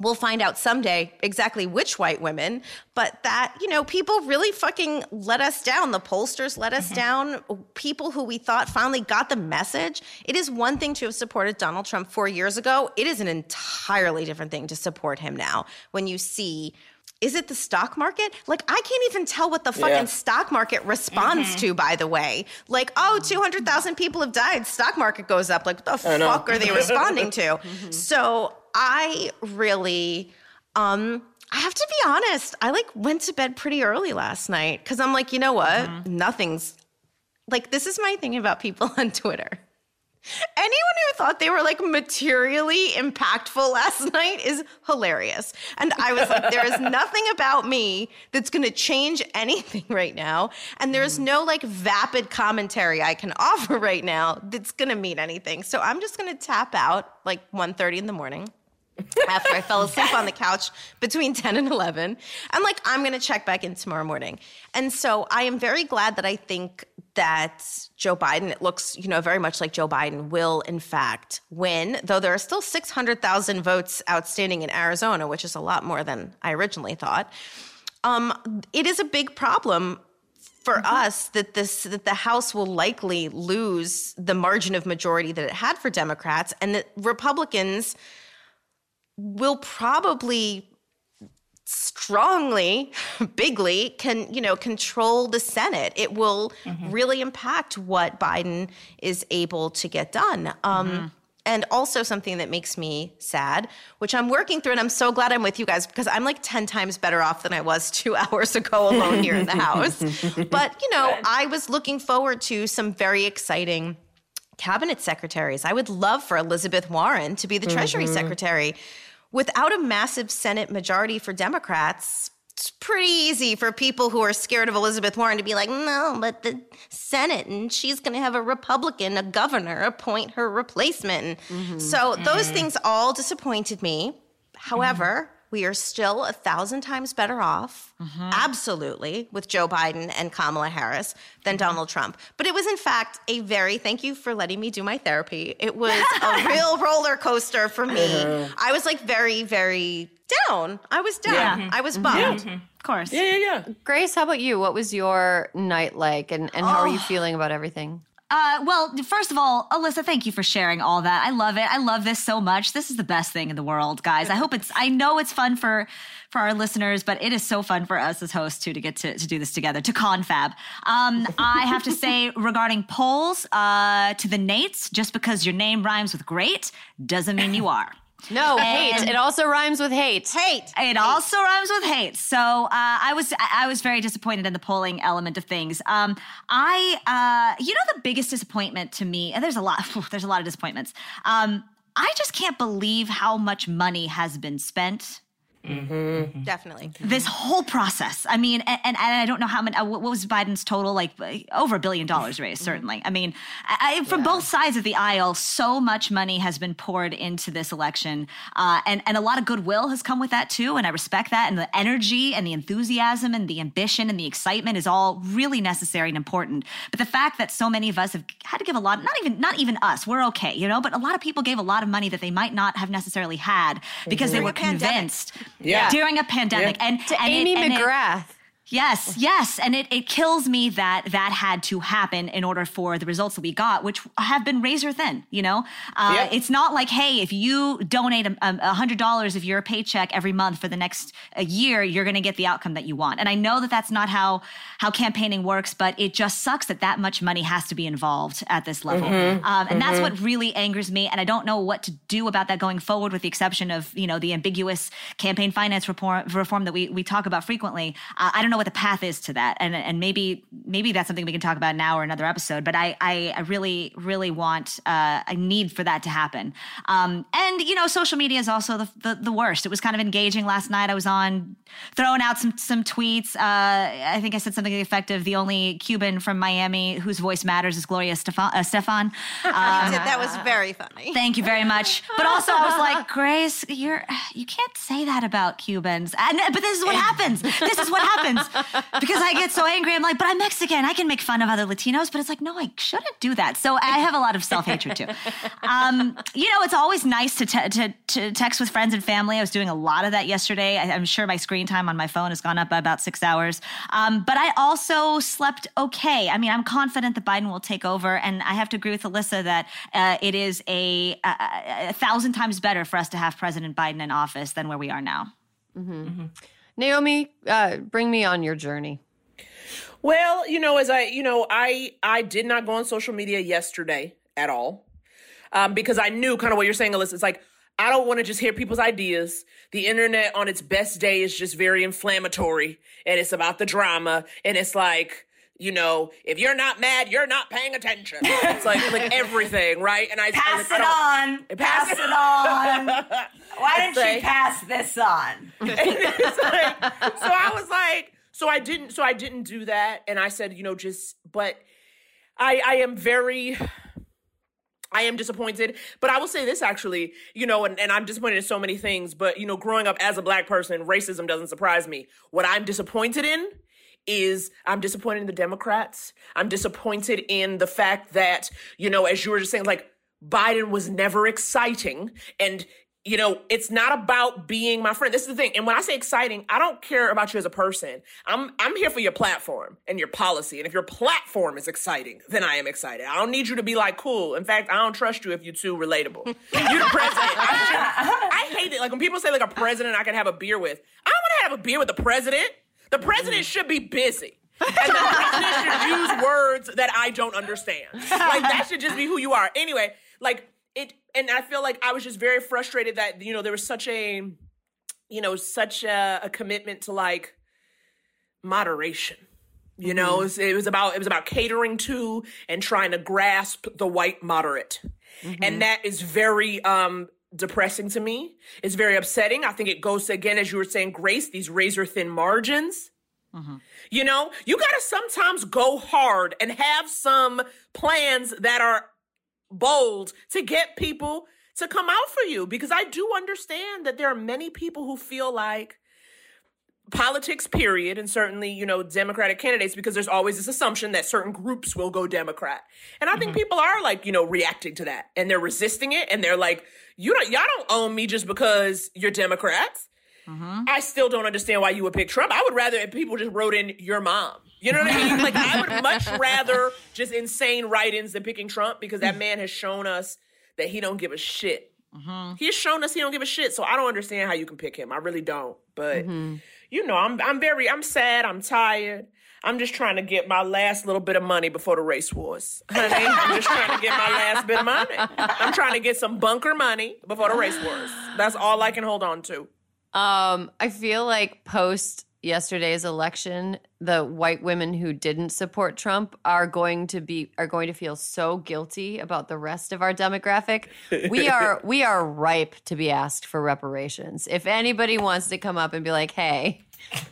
we'll find out someday exactly which white women, but that, you know, people really fucking let us down. The pollsters let us mm-hmm. down. People who we thought finally got the message. It is one thing to have supported Donald Trump four years ago, it is an entirely different thing to support him now when you see. Is it the stock market? Like, I can't even tell what the fucking Yeah. stock market responds mm-hmm. to, by the way. Like, oh, 200,000 people have died. Stock market goes up. Like, what the know. fuck are they responding to? Mm-hmm. So I really, um, I have to be honest. I like went to bed pretty early last night because I'm like, you know what? Nothing's like this is my thing about people on Twitter. Anyone who thought they were like materially impactful last night is hilarious. And I was like, there is nothing about me that's going to change anything right now. And there's no like vapid commentary I can offer right now that's going to mean anything. So I'm just going to tap out like 1.30 in the morning after I fell asleep on the couch between 10 and 11. I'm like, I'm going to check back in tomorrow morning. And so I am very glad that I think that Joe Biden, it looks, you know, very much like Joe Biden will in fact win, though there are still 600,000 votes outstanding in Arizona, which is a lot more than I originally thought. Um, it is a big problem for us that this that the House will likely lose the margin of majority that it had for Democrats, and that Republicans will probably strongly bigly can you know control the senate. It will mm-hmm. really impact what biden is able to get done. Um mm-hmm. and also something that makes me sad which i'm working through and i'm so glad i'm with you guys because i'm like 10 times better off than i was two hours ago alone here in the house. But you know i was looking forward to some very exciting cabinet secretaries. I would love for Elizabeth Warren to be the Treasury mm-hmm. Secretary. Without a massive Senate majority for Democrats, it's pretty easy for people who are scared of Elizabeth Warren to be like, no, but the Senate, and she's going to have a Republican, a governor, appoint her replacement. Mm-hmm. So those things all disappointed me. However, we are still a thousand times better off, mm-hmm. absolutely, with Joe Biden and Kamala Harris than mm-hmm. Donald Trump. But it was, in fact, a very thank you for letting me do my therapy. It was a real roller coaster for me. I was like very, very down. I was down. Yeah. I was mm-hmm. bummed. Of course. Yeah, yeah, yeah. Grace, how about you? What was your night like and, and how are you oh. feeling about everything? Uh, well, first of all, Alyssa, thank you for sharing all that. I love it. I love this so much. This is the best thing in the world, guys. I hope it's. I know it's fun for for our listeners, but it is so fun for us as hosts too to get to, to do this together to confab. Um, I have to say regarding polls, uh, to the Nates, just because your name rhymes with great doesn't mean you are. No, hate. It also rhymes with hate. Hate. It also rhymes with hate. So uh, I was I was very disappointed in the polling element of things. Um, I uh, you know the biggest disappointment to me, and there's a lot there's a lot of disappointments. Um, I just can't believe how much money has been spent Mm-hmm. Definitely. this whole process. I mean, and, and, I don't know how many. uh, What was Biden's total? Like over a billion dollars raised. Certainly. I mean, I, I- from both sides of the aisle, so much money has been poured into this election, uh, and and a lot of goodwill has come with that too. And I respect that, and the energy and the enthusiasm and the ambition and the excitement is all really necessary and important. But the fact that so many of us have had to give a lot, not even not even us, we're okay, you know. But a lot of people gave a lot of money that they might not have necessarily had because they were convinced. pandemic. Convinced Yeah. during a pandemic. And To and it- Amy and it- McGrath. Yes, yes. And it, it kills me that that had to happen in order for the results that we got, which have been razor thin, you know? Uh, Yeah. It's not like, hey, if you donate a, a $100 of your paycheck every month for the next year, you're going to get the outcome that you want. And I know that that's not how, how campaigning works, but it just sucks that that much money has to be involved at this level. Um, and that's what really angers me. And I don't know what to do about that going forward, with the exception of, you know, the ambiguous campaign finance reform, reform that we, we talk about frequently. Uh, I don't know what the path is to that. And, and maybe, maybe that's something we can talk about now or another episode, but I, I, I really, really want, uh, a need for that to happen. Um, and, you know, social media is also the, the, the worst. It was kind of engaging last night. I was on throwing out some, some tweets. Uh, I think I said something to the effect of the only Cuban from Miami whose voice matters is Gloria Estefan. Uh, Stefan. Um, that was very funny. Thank you very much. But also, I was like, Grace, you're you can't say that about Cubans. And but this is what happens. This is what happens because I get so angry. I'm like, but I'm Mexican. I can make fun of other Latinos. But it's like, no, I shouldn't do that. So I have a lot of self hatred too. Um, you know, it's always nice to, te- to to text with friends and family. I was doing a lot of that yesterday. I, I'm sure my screen time on my phone has gone up by about six hours. Um, but I also slept okay. I mean, I'm confident that Biden will take over, and I have to agree with Alyssa that uh, it is a, a, a thousand times better for us to have President Biden in office than where we are now. Naomi, uh, bring me on your journey. Well, you know, as I, you know, I I did not go on social media yesterday at all, um, because I knew kind of what you're saying, Alyssa. It's like I don't want to just hear people's ideas. The internet on its best day is just very inflammatory, and it's about the drama, and it's like. You know, if you're not mad, you're not paying attention. It's like like everything, right? And I I, Pass like, it don't- on. Pass it- on. Why didn't Say- you pass this on? Like- so I was like, so I didn't, so I didn't do that, and I said, you know, just, but I, I am very. I am disappointed, but I will say this actually, you know, and, and I'm disappointed in so many things, but you know, growing up as a black person, racism doesn't surprise me. What I'm disappointed in is I'm disappointed in the Democrats. I'm disappointed in the fact that, you know, as you were just saying, like Biden was never exciting. And, you know, it's not about being my friend. This is the thing. And when I say exciting, I don't care about you as a person. I'm I'm here for your platform and your policy. And if your platform is exciting, then I am excited. I don't need you to be like cool. In fact, I don't trust you if you're too relatable. You're the president. I, I hate it. Like when people say like a president I can have a beer with. I don't want to have a beer with the president. The president mm. should be busy. And the president should use words that I don't understand. Like that should just be who you are. Anyway, like it and I feel like I was just very frustrated that, you know, there was such a you know, such a, a commitment to like moderation. You know, it mm-hmm. was, it was about it was about catering to and trying to grasp the white moderate. Mm-hmm. And that is very um depressing to me. It's very upsetting. I think it goes to, again, as you were saying, Grace, these razor thin margins. Mm-hmm. You know, you got to sometimes go hard and have some plans that are bold to get people to come out for you because I do understand that there are many people who feel like politics period and certainly you know democratic candidates because there's always this assumption that certain groups will go democrat and i think mm-hmm. people are like you know reacting to that and they're resisting it and they're like you don't y'all don't own me just because you're democrats mm-hmm. I still don't understand why you would pick Trump. I would rather if people just wrote in your mom. You know what I mean? Like I would much rather just insane write-ins than picking Trump because that man has shown us that he don't give a shit. Mm-hmm. He's shown us he don't give a shit. So I don't understand how you can pick him. I really don't. But you know, I'm I'm very I'm sad. I'm tired. I'm just trying to get my last little bit of money before the race wars. Honey, I'm just trying to get my last bit of money. I'm trying to get some bunker money before the race wars. That's all I can hold on to. Um, I feel like post yesterday's election, the white women who didn't support Trump are going to be are going to feel so guilty about the rest of our demographic. We are we are ripe to be asked for reparations. If anybody wants to come up and be like, "Hey,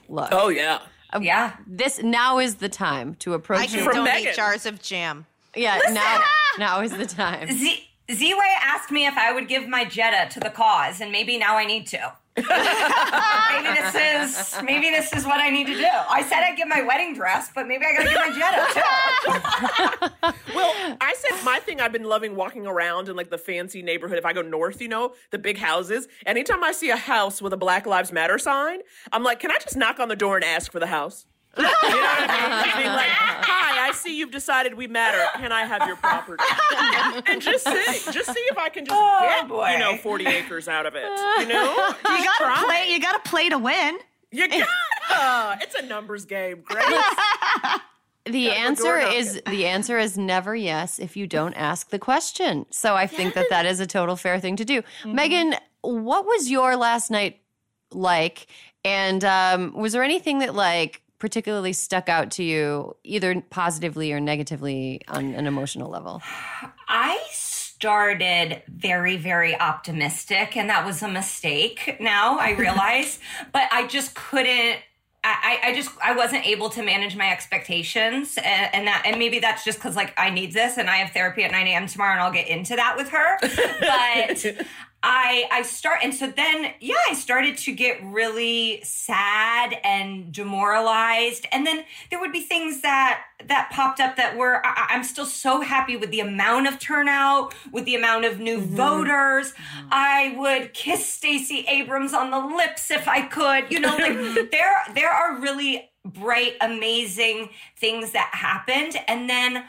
look, Oh yeah. Um, yeah. this now is the time to I approach can you." From donate Megan. jars of jam. Yeah, now now is the time. Z Z-Way asked me if I would give my Jetta to the cause, and maybe now I need to. Maybe this is maybe this is what I need to do. I said I'd get my wedding dress, but maybe I gotta get my Jetta too. Well, I said my thing I've been loving walking around in like the fancy neighborhood. If I go north, you know, the big houses. Anytime I see a house with a Black Lives Matter sign, I'm like, can I just knock on the door and ask for the house? You know what I mean? Just being like, hi, I see you've decided we matter. Can I have your property? and just see, just see if I can just Oh, get, boy. you know, 40 acres out of it. You know? You gotta play. You gotta play to win. You gotta. It's a numbers game, Grace. The Yeah, answer is the answer is never yes if you don't ask the question. So I think that that is a total fair thing to do. Mm-hmm. Megan, what was your last night like? And um, was there anything that like particularly stuck out to you, either positively or negatively on an emotional level? I started very, very optimistic, and that was a mistake. Now I realize, but I just couldn't. I, I just I wasn't able to manage my expectations, and, and that and maybe that's just because like I need this, and I have therapy at nine a.m. tomorrow, and I'll get into that with her. But I I start and so then yeah I started to get really sad and demoralized. And then there would be things that that popped up that were I, I'm still so happy with the amount of turnout with the amount of new mm-hmm. voters. Mm-hmm. I would kiss Stacey Abrams on the lips if I could you know like there there are really bright amazing things that happened. And then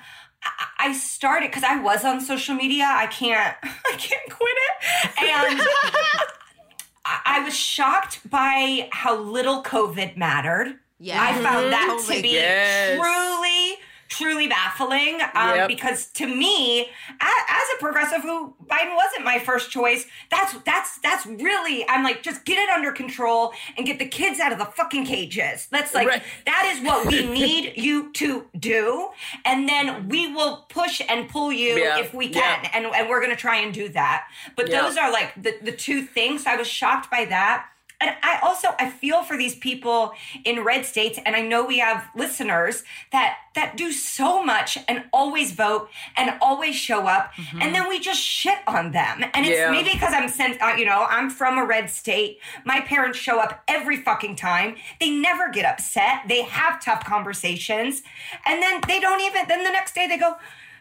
I- started because I was on social media. I can't, I can't quit it. And I I was shocked by how little COVID mattered. Yeah. I found that Totally. to oh be Yes. truly, truly baffling. Um, Yep. Because to me, as a progressive who Biden wasn't my first choice, that's that's that's really I'm like just get it under control and get the kids out of the fucking cages. That's like Right. that is what we need you to do, and then we will push and pull you Yeah. if we Yeah. can, and and we're gonna try and do that. But Yeah. those are like the the two things. I was shocked by that. And I also I feel for these people in red states, and I know we have listeners that that do so much and always vote and always show up, and then we just shit on them. And it's Yeah. maybe because I'm sent, uh, you know, I'm from a red state. My parents show up every fucking time. They never get upset. They have tough conversations, and then they don't even. Then the next day they go.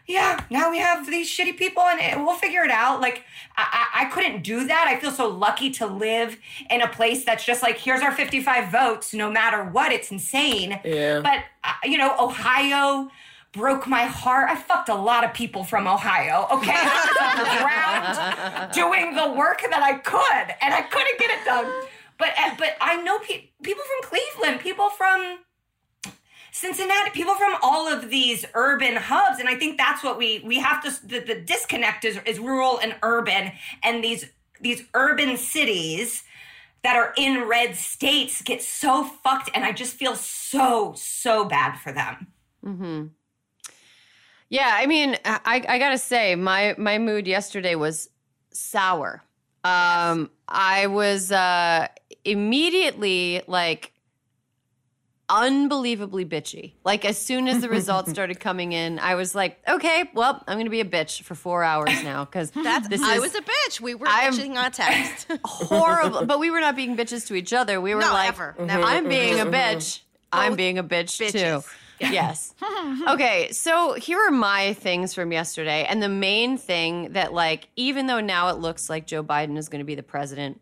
Yeah, now we have these shitty people and it- we'll figure it out. Like, I, I, I couldn't do that. I feel so lucky to live in a place that's just like, here's our 55 votes, no matter what. It's insane. Yeah. But, uh, you know, Ohio broke my heart. I fucked a lot of people from Ohio, okay? I was on the ground doing the work that I could and I couldn't get it done. But, uh, but I know pe- people from Cleveland, people from Cincinnati, people from all of these urban hubs, and I think that's what we we have to. The, the disconnect is is rural and urban, and these these urban cities that are in red states get so fucked, and I just feel so so bad for them. Mm-hmm. Yeah, I mean, I, I gotta say, my my mood yesterday was sour. Um, I was uh, immediately like unbelievably bitchy. Like as soon as the results started coming in, I was like, okay, well, I'm gonna be a bitch for four hours now because That's this is I is was a bitch. We were I'm- bitching on text. horrible. but we were not being bitches to each other. We were no, like, ever. Never. I'm being a bitch. I'm being a bitch bitches. too. Yes. okay, so here are my things from yesterday. And the main thing that, like, even though now it looks like Joe Biden is going to be the president,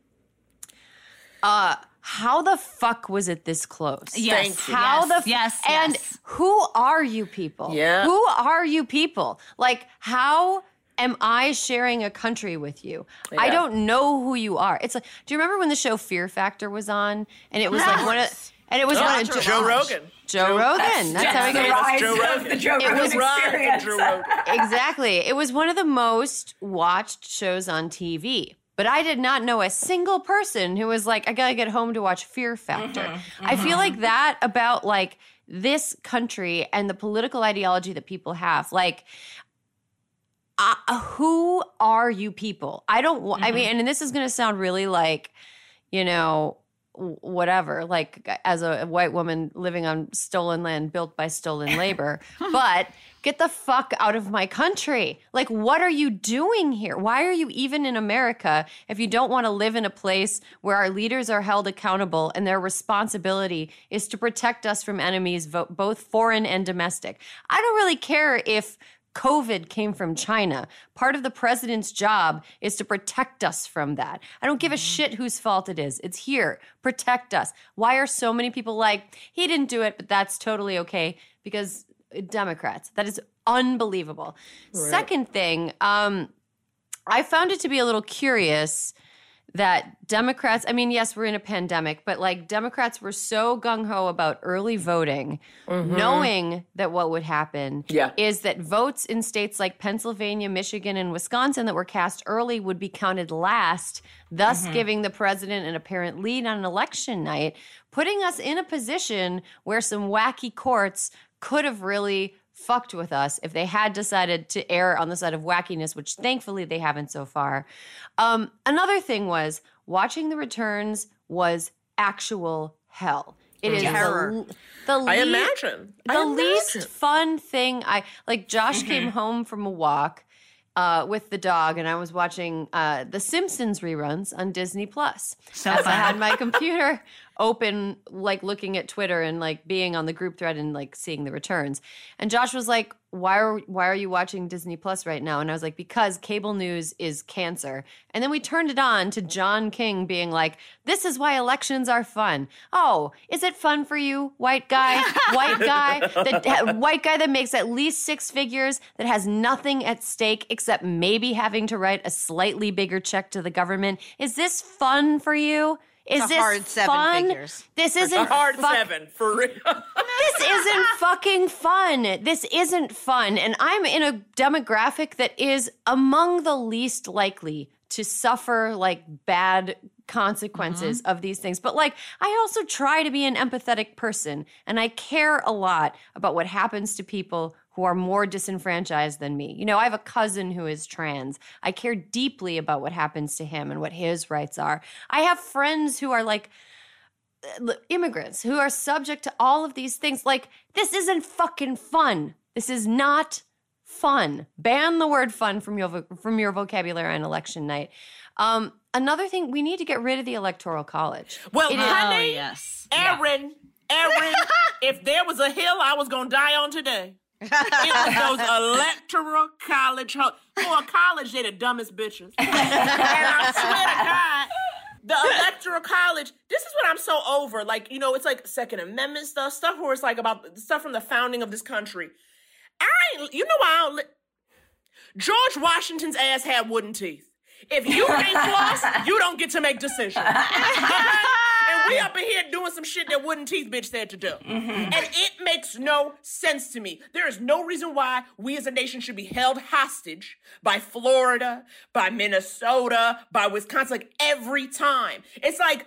uh, how the fuck was it this close? Yes. Thank you. How yes, the f- yes, and yes. who are you people? Yeah. Who are you people? Like how am I sharing a country with you? I don't know who you are. It's like do you remember when the show Fear Factor was on and it was like one of and it was Oh, one of Joe Rogan. Joe Rogan. That's, how we the get rise Joe Rogan. the Joe It was experience. Joe Rogan. exactly. It was one of the most watched shows on TV. But I did not know a single person who was like, I gotta get home to watch Fear Factor. Mm-hmm, mm-hmm. I feel like that about like this country and the political ideology that people have. Like, uh, who are you people? I don't. wa- I mean, mm-hmm. and this is gonna sound really like, you know, whatever. Like as a white woman living on stolen land built by stolen labor, but get the fuck out of my country. Like, what are you doing here? Why are you even in America if you don't want to live in a place where our leaders are held accountable and their responsibility is to protect us from enemies, both foreign and domestic? I don't really care if COVID came from China. Part of the president's job is to protect us from that. I don't give a mm-hmm. shit whose fault it is. It's here. Protect us. Why are so many people like, he didn't do it, but that's totally okay? Because Democrats. That is unbelievable. Second thing, um, I found it to be a little curious that Democrats, I mean, yes, we're in a pandemic, but like Democrats were so gung ho about early voting, knowing that what would happen Yeah. is that votes in states like Pennsylvania, Michigan, and Wisconsin that were cast early would be counted last, thus giving the president an apparent lead on election night, putting us in a position where some wacky courts could have really fucked with us if they had decided to err on the side of wackiness, which thankfully they haven't so far. Um, another thing was watching the returns was actual hell. It is Terror. the, the I least- imagine. the I least fun thing I like Josh came home from a walk uh, with the dog and I was watching uh, the Simpsons reruns on Disney Plus. So As I had my computer open, like looking at Twitter and like being on the group thread and like seeing the returns. And Josh was like, "Why are why are you watching Disney Plus right now?" And I was like, "Because cable news is cancer." And then we turned it on to John King being like, "This is why elections are fun." Oh, is it fun for you, white guy, white guy, that white guy that makes at least six figures that has nothing at stake except maybe having to write a slightly bigger check to the government? Is this fun for you? Is a this hard seven fun? figures. This isn't hard fuck- seven for real. this isn't fucking fun. This isn't fun. And I'm in a demographic that is among the least likely to suffer like bad consequences mm-hmm. of these things. But like, I also try to be an empathetic person and I care a lot about what happens to people who are more disenfranchised than me. You know, I have a cousin who is trans. I care deeply about what happens to him and what his rights are. I have friends who are like, immigrants who are subject to all of these things. Like, this isn't fucking fun. This is not fun. Ban the word fun from your from your vocabulary on election night. Um, another thing, we need to get rid of the electoral college. Well, It is- Oh, honey, yes. Erin, Erin, if there was a hill I was gonna die on today, it was those electoral college. Ho- For college, they the dumbest bitches. and I swear to God. The electoral college, this is what I'm so over. Like, you know, it's like Second Amendment stuff, stuff where it's like about stuff from the founding of this country. I you know why I don't li- George Washington's ass had wooden teeth. If you ain't floss, you don't get to make decisions. We up in here doing some shit that wooden teeth bitch said to do. Mm-hmm. And it makes no sense to me. There is no reason why we as a nation should be held hostage by Florida, by Minnesota, by Wisconsin, like every time. It's like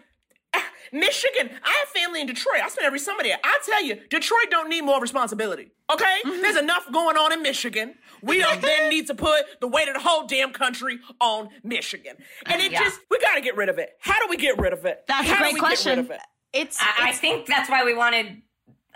Michigan, I have family in Detroit. I spend every summer there. I tell you, Detroit don't need more responsibility. Okay? Mm-hmm. There's enough going on in Michigan. We don't then need to put the weight of the whole damn country on Michigan. And it Yeah. just, we gotta get rid of it. How do we get rid of it? That's a How do great we question. Get rid of it? It's, I, I think that's why we wanted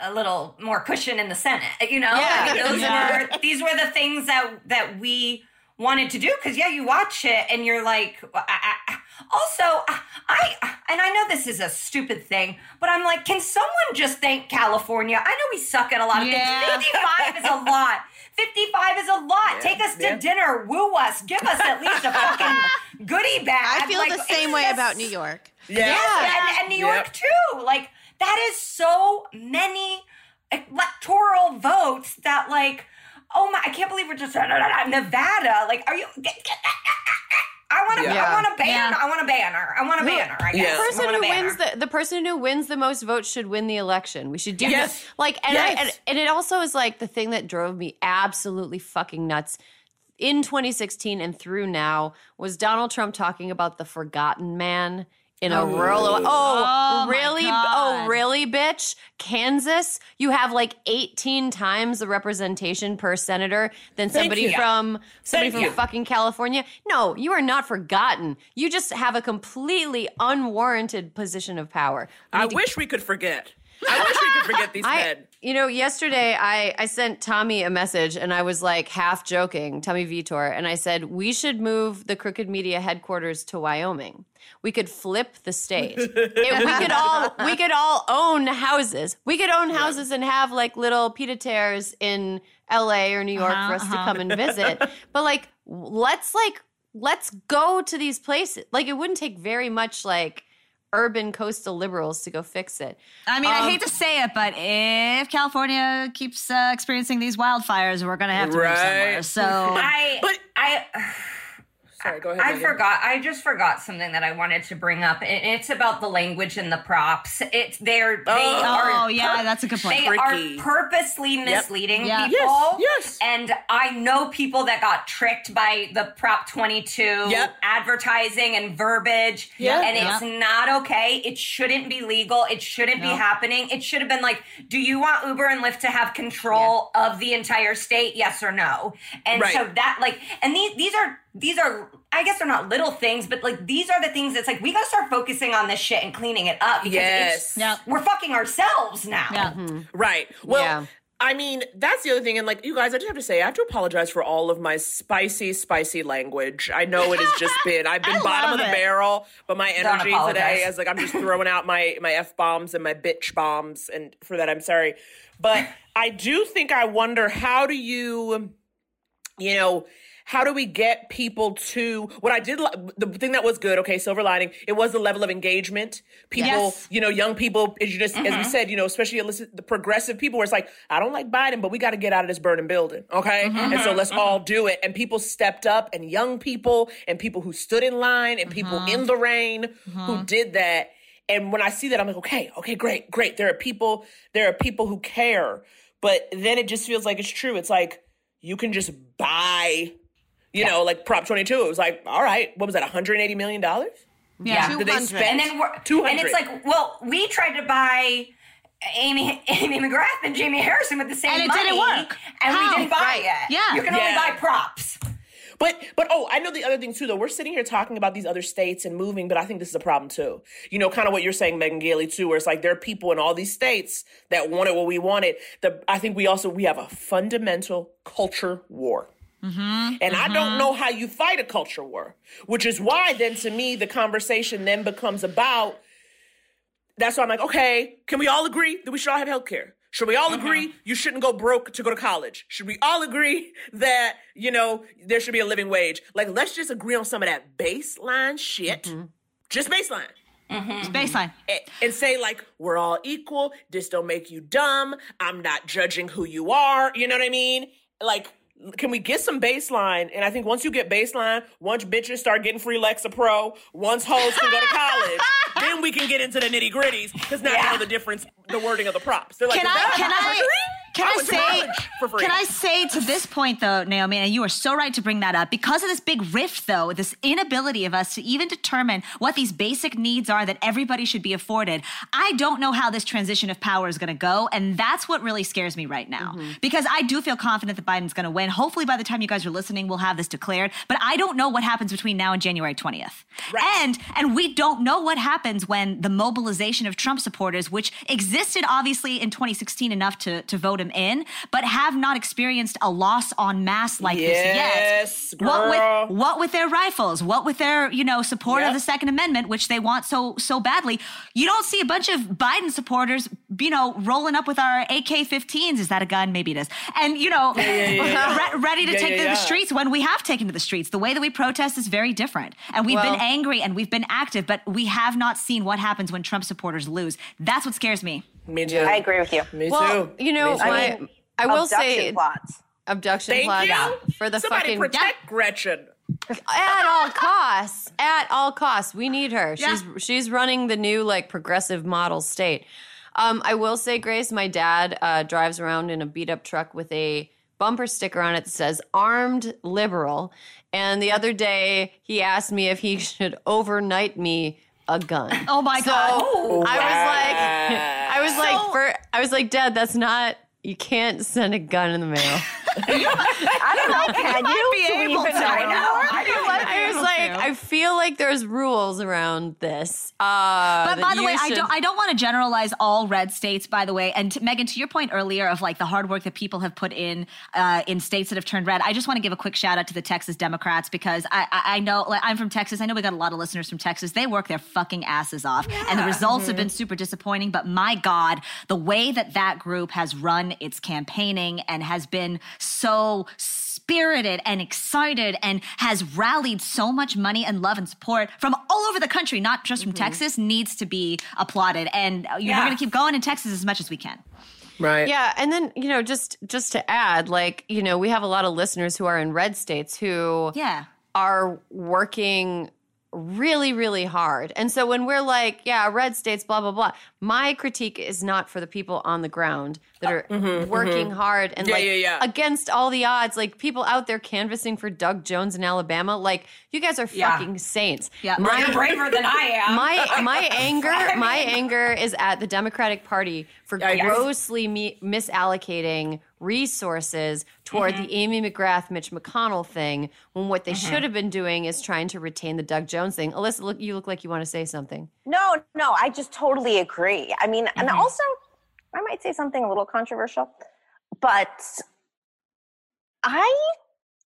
a little more cushion in the Senate. You know, Yeah. Like, those Yeah. were these were the things that that we wanted to do because yeah, you watch it and you're like, I, I, also I and I know this is a stupid thing, but I'm like, can someone just thank California? I know we suck at a lot of Yeah. things. 55 is a lot. 55 is a lot. Take us to yeah. dinner, woo us, give us at least a fucking goodie bag. I feel Like, the same way just- about New York. Yeah. and, and New York Yep. too. Like that is so many electoral votes that like, oh my, I can't believe we're just Nevada. Like, are you? Get, get, I want to. Yeah. I want a banner. Yeah. I want a banner. I want a banner. I guess. Yeah. The person want a who banner. wins the the person who wins the most votes should win the election. We should do Yes. this. Like and, I, and and it also is like the thing that drove me absolutely fucking nuts in 2016 and through now was Donald Trump talking about the forgotten man in a oh. rural oh, Oh, really oh really bitch Kansas you have like 18 times the representation per senator than somebody from somebody Thank from you. fucking California no you are not forgotten you just have a completely unwarranted position of power We I to wish we could forget. I wish we could forget these I, men. you know, yesterday I, I sent Tommy a message and I was like half joking, Tommy Vietor, and I said, we should move the Crooked Media headquarters to Wyoming. We could flip the state. It- we could all we could all own houses. We could own houses and have like little pied-à-terres in LA or New York for us to come and visit. But like let's like let's go to these places. Like it wouldn't take very much like urban coastal liberals to go fix it. I mean, I Um, hate to say it, but if California keeps uh, experiencing these wildfires, we're going to have to move somewhere. So, I. But- I. Sorry, go ahead. I Megan. forgot. I just forgot something that I wanted to bring up. and It's about the language and the props. It's they're they Oh. are oh, yeah, that's a good point. they Tricky. are purposely misleading Yeah. people. Yes, yes. And I know people that got tricked by the Prop 22 Yep. advertising and verbiage. Yeah. And it's not okay. It shouldn't be legal. It shouldn't be happening. It should have been like, do you want Uber and Lyft to have control of the entire state? Yes or no? And Right. so that like and these these are these are I guess they're not little things, but like these are the things that's like we gotta start focusing on this shit and cleaning it up because Yes. it's, Yeah. we're fucking ourselves now. yeah. Mm-hmm. Right. Well, Yeah. I mean, that's the other thing. And like, you guys, I just have to say, I have to apologize for all of my spicy, spicy language. I know it has just been, I've been bottom of the it. barrel, but my energy today is like, I'm just throwing out my, my F bombs and my bitch bombs. And for that, I'm sorry. But I do think I wonder, how do you, you know, how do we get people to what I did? The thing that was good, okay, silver lining, it was the level of engagement. People, Yes. you know, young people, as you just as we mm-hmm. said, you know, especially the progressive people, where it's like, I don't like Biden, but we got to get out of this burning building, okay? Mm-hmm. And so mm-hmm. let's all do it. And people stepped up, and young people, and people who stood in line, and people in the rain who did that. And when I see that, I'm like, okay, okay, great, great. There are people, there are people who care. But then it just feels like it's true. It's like you can just buy, you know, like Prop 22. It was like, all right, what was that, 180 million dollars? Yeah. Did they 200. spend and then we're 200? and it's like, well, we tried to buy Amy Amy McGrath and Jamie Harrison with the same And it money, didn't work. and How? we didn't buy Right. it. Yeah. you can Yeah. only buy props. But but oh, I know the other thing too though. We're sitting here talking about these other states and moving, but I think this is a problem too. You know, kind of what you're saying, Megan Gailey too, where it's like there are people in all these states that wanted what we wanted. The I think we also we have a fundamental culture war. Mm-hmm. And I don't mm-hmm. know how you fight a culture war, which is why then to me the conversation then becomes about that's why I'm like, okay, can we all agree that we should all have health care? Should we all mm-hmm. agree you shouldn't go broke to go to college? Should we all agree that, you know, there should be a living wage? Like, let's just agree on some of that baseline shit. Just baseline. It's baseline. A- And say, like, we're all equal. This don't make you dumb. I'm not judging who you are. You know what I mean? Like, can we get some baseline? And I think once you get baseline, once bitches start getting free Lexapro, once hoes can go to college, then we can get into the nitty gritties. Because now you know the difference, the wording of the props. They're like, Can "Is I can I free?" Can I I say can I say to this point though, Naomi, and you are so right to bring that up because of this big rift though, this inability of us to even determine what these basic needs are that everybody should be afforded. I don't know how this transition of power is going to go, and that's what really scares me right now Mm-hmm. because I do feel confident that Biden's going to win. Hopefully, by the time you guys are listening, we'll have this declared. But I don't know what happens between now and January twentieth, Right. and and we don't know what happens when the mobilization of Trump supporters, which existed obviously in 2016 enough to, to vote him in, but have not experienced a loss on mass like Yes, this yet. What with what with their rifles? What with their you know support Yep. of the Second Amendment, which they want so so badly? You don't see a bunch of Biden supporters you know, rolling up with our AK-15s. Is that a gun? Maybe it is. And you know, re- ready to Yeah, take yeah, to yeah. the streets when we have taken to the streets. The way that we protest is very different, and we've Well- been angry and we've been active, but we have not seen what happens when Trump supporters lose. That's what scares me. Me too. I agree with you. Me Well, too. you know, Me too. my, I mean, I will Abduction say plots. abduction Thank plots you for the Somebody fucking protect Gretchen. at all costs. At all costs, we need her. She's she's running the new like progressive model state. Um, I will say, Grace, my dad uh, drives around in a beat up truck with a bumper sticker on it that says "Armed Liberal." And the other day, he asked me if he should overnight me a gun. Oh my So god! I was like, I was like, for, I was like, Dad, that's not. You can't send a gun in the mail. I don't know. Can you? be Do we able even to. know? I know. I feel like I was like, I feel like there's rules around this. Uh, But by the you way, I don't I don't want to generalize all red states. By the way, and to, Megan, to your point earlier of like the hard work that people have put in uh, in states that have turned red, I just want to give a quick shout out to the Texas Democrats because I I, I know like I'm from Texas. I know we got a lot of listeners from Texas. They work their fucking asses off, and the results have been super disappointing. But my God, the way that that group has run its campaigning and has been so spirited and excited and has rallied so much money and love and support from all over the country, not just from Texas, needs to be applauded. And uh, you know, we're going to keep going in Texas as much as we can. Right. Yeah, and then you know, just just to add, like you know, we have a lot of listeners who are in red states who Yeah. are working really really hard and so when we're like yeah red states blah blah blah my critique is not for the people on the ground that are working hard and Yeah, like yeah, yeah. against all the odds like people out there canvassing for doug jones in alabama like you guys are Yeah. fucking saints Yeah. my You're braver than I am. my my anger my anger is at the Democratic Party for Yes. grossly me- misallocating resources toward Mm-hmm. the Amy McGrath Mitch McConnell thing when what they should have been doing is trying to retain the Doug Jones thing. Alyssa, look you look like you want to say something. No, no, I just totally agree. I mean, and Mm-hmm. also, I might say something a little controversial, but I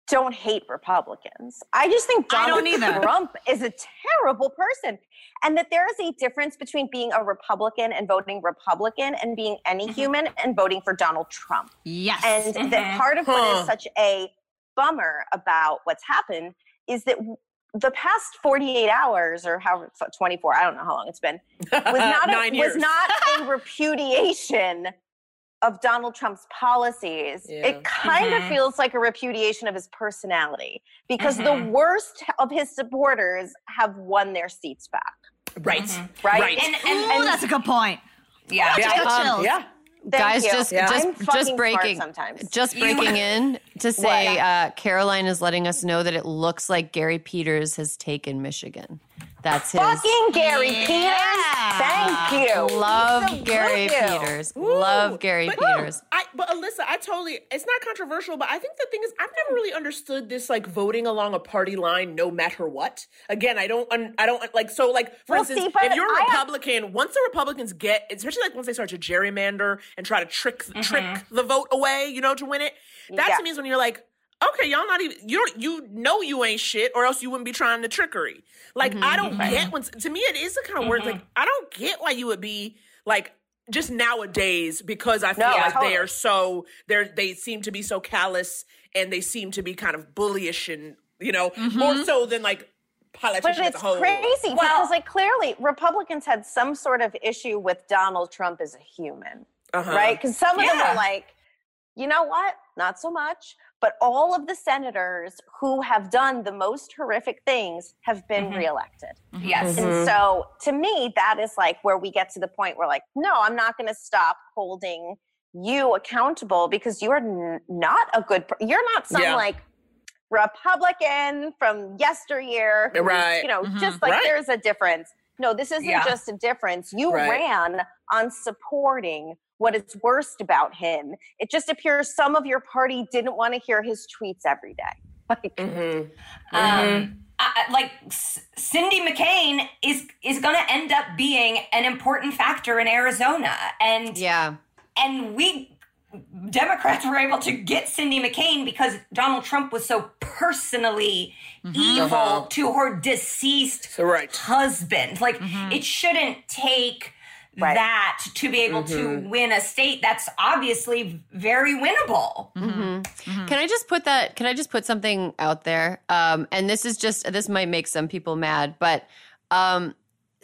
don't hate Republicans. I just think Donald. Trump is a terrible person. And that there is a difference between being a Republican and voting Republican and being any Mm-hmm. human and voting for Donald Trump. Yes. And that part of what Huh. is such a bummer about what's happened is that the past 48 hours or however 24, I don't know how long it's been, was not a, was not a repudiation of Donald Trump's policies. Yeah. It kind Mm-hmm. of feels like a repudiation of his personality because the worst of his supporters have won their seats back. Right. Right. Right. and, Ooh, and, that's a good point. yeah. Just got Um, yeah. Thank Guys, you. just Yeah. just I'm just breaking sometimes. just breaking in to say What? uh, Caroline is letting us know that it looks like Gary Peters has taken Michigan. That's his Fucking Gary Yeah. Peters. Thank you. Love Salute Gary you. Peters. Love Gary But- Peters. I, but Alyssa, I totally, it's not controversial, but I think the thing is, I've never really understood this, like, voting along a party line no matter what. Again, I don't, un, I don't, like, so, like, for Well, instance, see, if you're a I have- Republican, once the Republicans get, especially, like, once they start to gerrymander and try to trick, trick mm-hmm. the vote away, you know, to win it, that Yeah. to me is when you're like, okay, y'all not even, you don't, you know you ain't shit, or else you wouldn't be trying the trickery. Like, I mm-hmm, don't get when, to me, it is the kind of word, like, mm-hmm. I don't get why you would be, like, just nowadays because I feel No, like totally. they are so they're they seem to be so callous and they seem to be kind of bullyish and you know more mm-hmm. so than like But politicians as it's a whole. crazy because, like, clearly Republicans had some sort of issue with Donald Trump as a human, Uh-huh. right? Because some of them Yeah. are like, you know what? Not so much. But all of the senators who have done the most horrific things have been mm-hmm. reelected. Mm-hmm. Yes. And mm-hmm. so to me, that is like where we get to the point where, like, no, I'm not going to stop holding you accountable because you are n- not a good, per- you're not some Yeah. like Republican from yesteryear. Right. You know, just like Right. there's a difference. No, this isn't Yeah. just a difference. You Right. ran on supporting what is worst about him. It just appears some of your party didn't want to hear his tweets every day. Like, Mhm. Um, I, I- like C- Cindy McCain is is going to end up being an important factor in Arizona, and Yeah. and we Democrats were able to get Cindy McCain because Donald Trump was so personally evil Uh-huh. to her deceased So right. husband. Like it shouldn't take Right. that to be able to win a state that's obviously very winnable. Can I just put that? Can I just put something out there? Um, and this is just this might make some people mad, but um,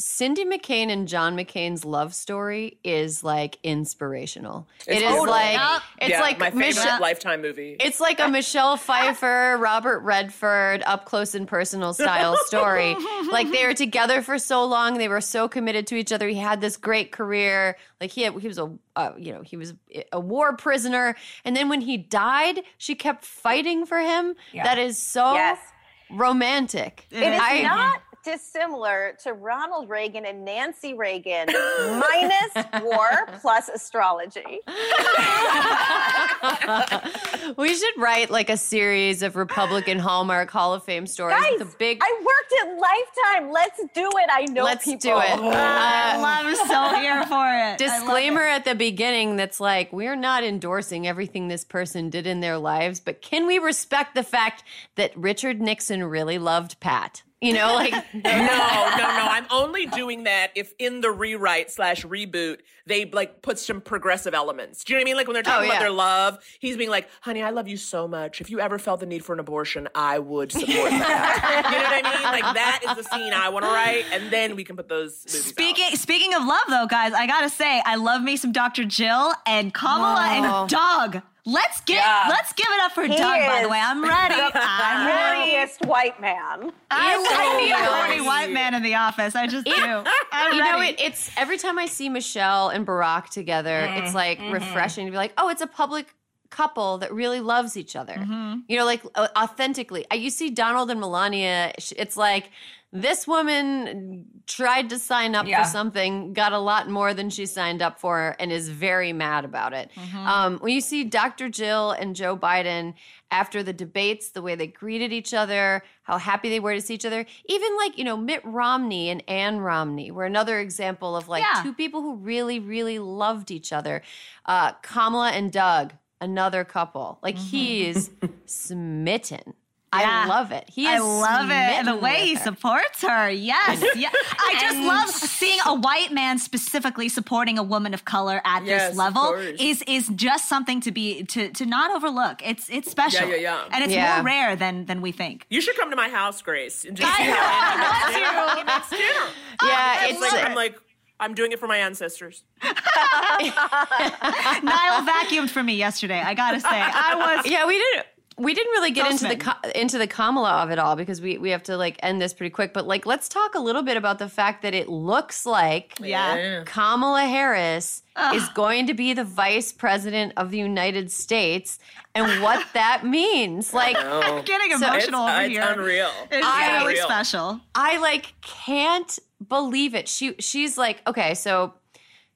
Cindy McCain and John McCain's love story is like inspirational. It is totally. like it's yeah, like my favorite Michelle- Lifetime movie. It's like a Michelle Pfeiffer, Robert Redford, up close and personal style story. like they were together for so long, they were so committed to each other. He had this great career. Like he had, he was a uh, you know he was a war prisoner, and then when he died, she kept fighting for him. Yeah. That is so Yes. romantic. It is I- not dissimilar to Ronald Reagan and Nancy Reagan minus war plus astrology. we should write like a series of Republican Hallmark Hall of Fame stories Guys, with a big. I worked at Lifetime. Let's do it. I know Let's people. do it. I Uh, love so here for it. Disclaimer it. at the beginning that's like we're not endorsing everything this person did in their lives but can we respect the fact that richard nixon really loved pat you know like no, no, no. I'm only doing that if in the rewrite slash reboot they like put some progressive elements. Do you know what I mean? Like when they're oh, talking Oh, about their love, he's being like, "Honey, I love you so much. If you ever felt the need for an abortion, I would support that." you know what I mean? Like that is the scene I want to write, and then we can put those movies. out. Speaking speaking of love, though, guys, I gotta say, I love me some Dr. Jill and Kamala and oh. Doug. Let's get Yeah. let's give it up for He Doug. By the way, I'm ready. I'm ready. Horniest white man. I, I need a Ew. horny white man in the office. I just do. I'm you know it, it's every time i see michelle and barack together it's like refreshing to be like oh it's a public couple that really loves each other you know like uh, authentically you see donald and melania it's like this woman tried to sign up Yeah. for something got a lot more than she signed up for and is very mad about it. Um, when you see dr jill and joe biden after the debates the way they greeted each other how happy they were to see each other even like you know mitt romney and ann romney were another example of like Yeah. two people who really really loved each other. Uh, kamala and doug another couple. Like he is smitten i love it he is I love it. The way he her. supports her. Yes. Yeah. I just love seeing a white man specifically supporting a woman of color at Yes, this level is is just something to be to to not overlook. It's it's special. Yeah, yeah, yeah. And it's Yeah. more rare than than we think. You should come to my house, Grace, and just I see know, I want Andy makes dinner. He makes dinner. yeah It's it's like I'm like I'm doing it for my ancestors. Niall vacuumed for me yesterday. I gotta say, I was. yeah we didn't we didn't really get So into the into the Kamala of it all because we we have to like end this pretty quick. But like, let's talk a little bit about the fact that it looks like Yeah. Kamala Harris is going to be the vice president of the United States and what that means. Like, I'm getting So- emotional it's, over it's here. unreal. It's I- really Unreal. special. I like can't believe it. She she's like, okay, so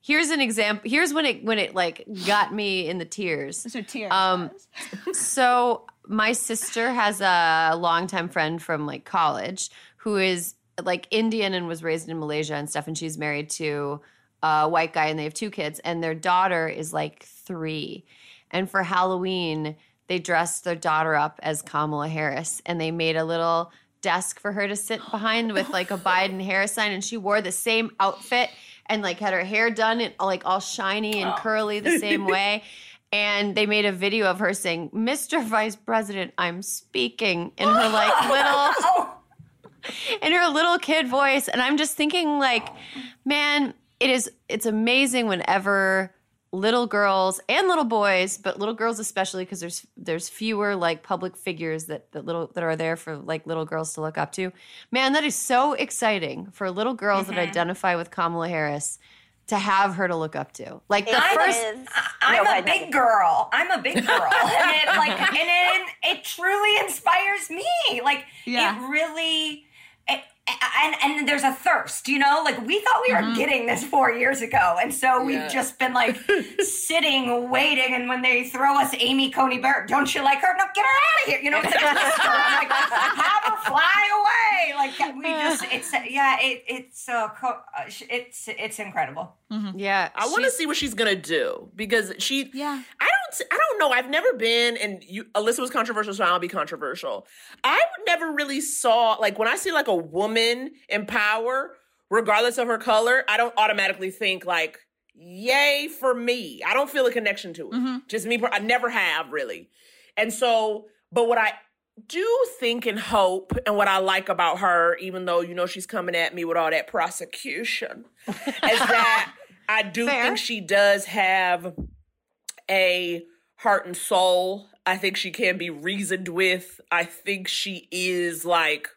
here's an example. Here's when it when it like got me in the tears. Are tears. Um, so my sister has a longtime friend from like college who is like Indian and was raised in Malaysia and stuff, and she's married to a white guy, and they have two kids, and their daughter is like three, and for Halloween they dressed their daughter up as Kamala Harris, and they made a little desk for her to sit behind with like a Biden Harris sign, and she wore the same outfit and like had her hair done and like all shiny and curly the same way. And they made a video of her saying, Mr. Vice President, I'm speaking in her like little in her little kid voice. And I'm just thinking, like, man, it is it's amazing whenever little girls and little boys, but little girls especially, because there's there's fewer like public figures that, that little that are there for like little girls to look up to. Man, that is so exciting for little girls that identify with Kamala Harris to have her to look up to. Like the It first is- I'm No, a big ahead. girl. I'm a big girl, and it like and it, it truly inspires me. Like Yeah. it really. It, and and there's a thirst, you know. Like we thought we were getting this four years ago, and so we've just been like sitting, waiting. And when they throw us Amy Coney Barrett, don't you like her? No, get her out of here. You know, it's a twister. I'm like, have her fly away. Like we just, it's yeah, it, it's uh, uh, it's it's incredible. Mm-hmm. yeah, I want to see what she's gonna do because she. Yeah. I don't. I don't know. I've never been, and you. Alyssa was controversial, so I'll be controversial. I never really saw like when I see like a woman in power. regardless of her color, I don't automatically think like, yay for me. I don't feel a connection to it. Mm-hmm. Just me, I never have really. And so, but what I do think and hope, and what I like about her, even though you know she's coming at me with all that prosecution, is that I do Fair. think she does have a heart and soul. I think she can be reasoned with. I think she is like,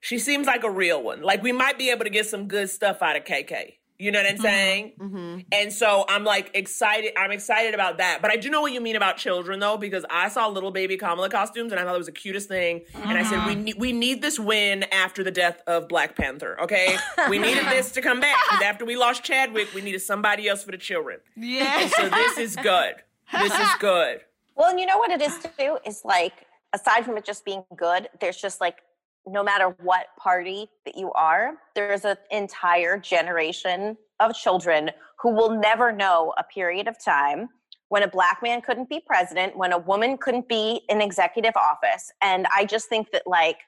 she seems like a real one. Like we might be able to get some good stuff out of KK. You know what I'm mm-hmm. saying? Mm-hmm. And so I'm like excited. I'm excited about that. But I do know what you mean about children though, because I saw little baby Kamala costumes and I thought it was the cutest thing. And I said, mm-hmm. we need we need this win after the death of Black Panther. Okay, we needed this to come back 'cause after we lost Chadwick, we needed somebody else for the children. Yeah. So this is good. This is good. Well, and you know what it is too is like aside from it just being good, there's just like no matter what party that you are, there's an entire generation of children who will never know a period of time when a black man couldn't be president, when a woman couldn't be in executive office. And I just think that like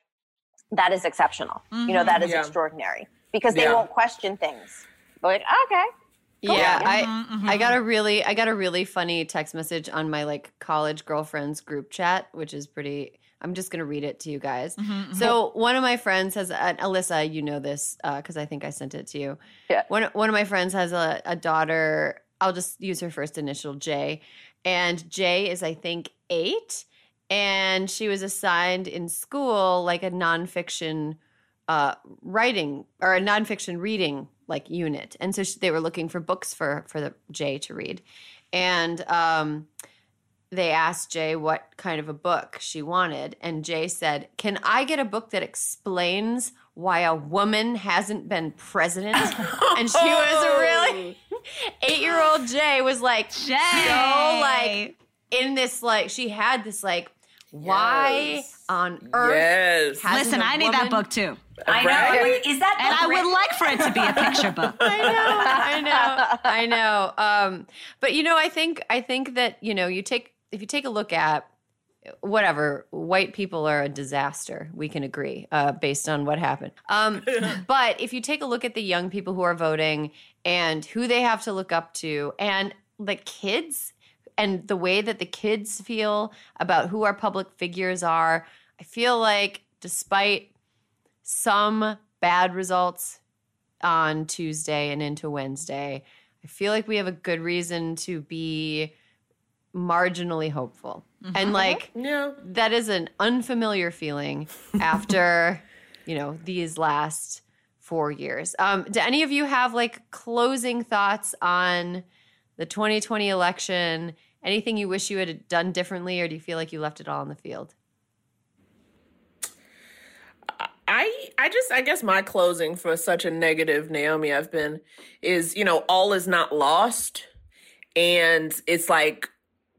that is exceptional. You know, that is Yeah. extraordinary because they Yeah. won't question things. They're like, okay. Yeah, I Mm-hmm, I got a really I got a really funny text message on my like college girlfriends group chat, which is pretty. I'm just gonna read it to you guys. Mm-hmm, So one of my friends has and Alyssa, you know this because I think I sent it to you. Yeah. One one of my friends has a, a daughter. I'll just use her first initial J, and J is I think eight, and she was assigned in school like a nonfiction uh, writing or a nonfiction reading like unit, and so she, they were looking for books for for the Jay to read, and um, they asked Jay what kind of a book she wanted, and Jay said, "Can I get a book that explains why a woman hasn't been president?" and she was really eight year old Jay was like Jay. so like in this like she had this like why Yes. on earth Yes. hasn't Listen, I need that book too. I know. Right? Is that And book I would like for it to be a picture book. I know, I know, I know. Um, but you know, I think I think that you know, you take if you take a look at whatever white people are a disaster. We can agree uh, based on what happened. Um, but if you take a look at the young people who are voting and who they have to look up to, and the kids and the way that the kids feel about who our public figures are, I feel like despite some bad results on Tuesday and into Wednesday, I feel like we have a good reason to be marginally hopeful. And like Yeah. that is an unfamiliar feeling after, you know, these last 4 years. Um do any of you have like closing thoughts on the 2020 election? Anything you wish you had done differently or do you feel like you left it all in the field? I I just I guess my closing for such a negative Naomi I've been is, you know, all is not lost. And it's like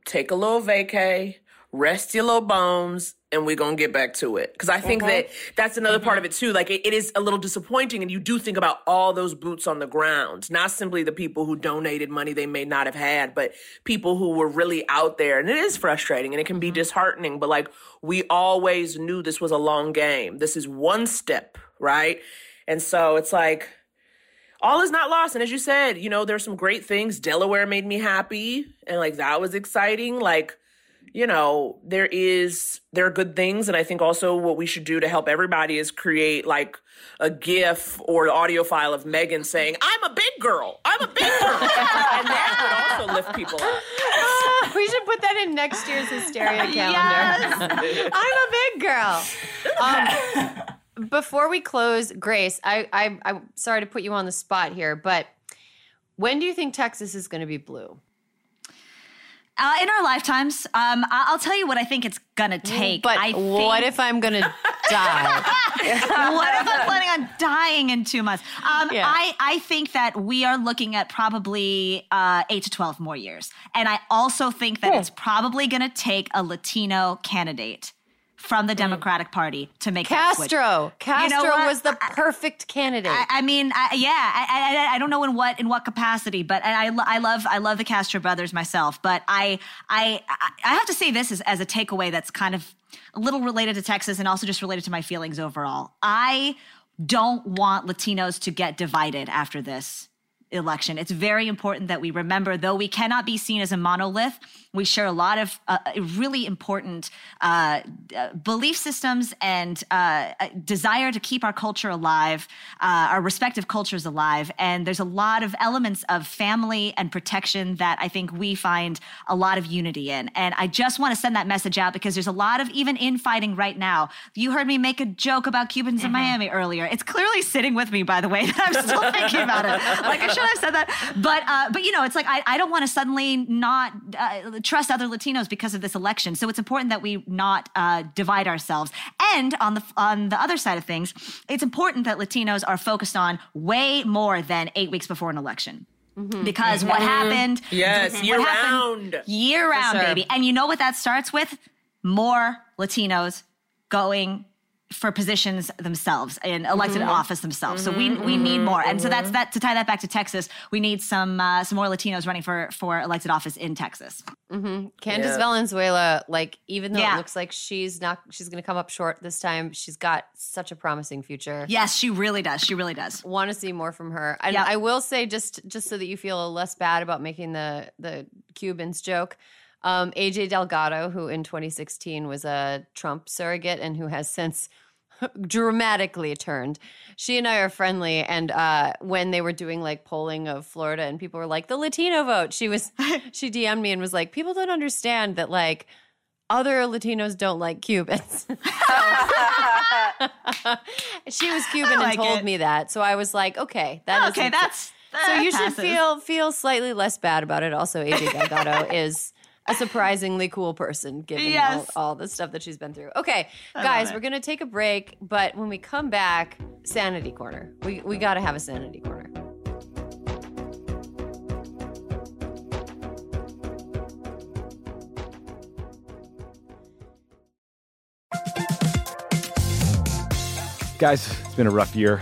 take a little vacay, rest your little bones, and we're gonna get back to it. Cause I think uh-huh. that that's another part of mm-hmm. it too. Like it, it is a little disappointing, and you do think about all those boots on the ground, not simply the people who donated money they may not have had, but people who were really out there. And it is frustrating and it can be mm-hmm. disheartening, but like we always knew this was a long game. This is one step, right? And so it's like all is not lost. And as you said, you know, there's some great things. Delaware made me happy, and like that was exciting. Like, you know, there is there are good things, and I think also what we should do to help everybody is create like a GIF or audio file of Megan saying, "I'm a big girl. I'm a big girl," and that would also lift people up. we should put that in next year's hysteria calendar. Yes. I'm a big girl. Um, before we close, Grace, I, I, I'm sorry to put you on the spot here, but when do you think Texas is going to be blue? Uh, in our lifetimes, um, I- I'll tell you what I think it's gonna take. But I think, what if I'm going to die? what if I'm planning on dying in two months? Um, Yeah. I, I think that we are looking at probably uh, eight to 12 more years. And I also think that it's probably going to take a Latino candidate from the hmm. Democratic Party to make. Castro. Castro what? was the perfect candidate. I, I mean, I, yeah, I, I, I don't know in what in what capacity, but I, I, I love I love the Castro brothers myself. But I I I have to say this as, as a takeaway that's kind of a little related to Texas and also just related to my feelings overall. I don't want Latinos to get divided after this election. It's very important that we remember, though we cannot be seen as a monolith, we share a lot of uh, really important uh, uh, belief systems and uh, desire to keep our culture alive, uh, our respective cultures alive. And there's a lot of elements of family and protection that I think we find a lot of unity in. And I just want to send that message out because there's a lot of even infighting right now. You heard me make a joke about Cubans in Miami earlier. It's clearly sitting with me, by the way, that I'm still thinking about it. Like I should have said that, but uh, but you know, it's like I, I don't want to suddenly not uh, trust other Latinos because of this election. So it's important that we not uh, divide ourselves. And on the on the other side of things, it's important that Latinos are focused on way more than eight weeks before an election. Because what happened? Yes, year happened- round. year round, sure. baby. And you know what that starts with? More Latinos going for positions themselves in elected mm-hmm. office themselves. So we mm-hmm. we need more. And so mm-hmm. that's that to tie that back to Texas, we need some uh, some more Latinos running for for elected office in Texas. Candace Yeah. Valenzuela, like even though Yeah. it looks like she's not, she's going to come up short this time. She's got such a promising future. Yes, she really does. She really does. Want to see more from her. And Yep. I will say, just just so that you feel less bad about making the the Cubans joke. Um, AJ Delgado, who in 2016 was a Trump surrogate and who has since dramatically turned. She and I are friendly, and uh, when they were doing like polling of Florida, and people were like the Latino vote, she was she DM'd me and was like, people don't understand that like other Latinos don't like Cubans. she was Cuban and told it. me that, so I was like, okay, that is okay, that's so that you should feel feel slightly less bad about it. Also, AJ Delgado is a surprisingly cool person given Yes. all, all the stuff that she's been through. Okay, guys, we're gonna take a break, but when we come back, sanity corner. We we gotta have a sanity corner. Guys, it's been a rough year.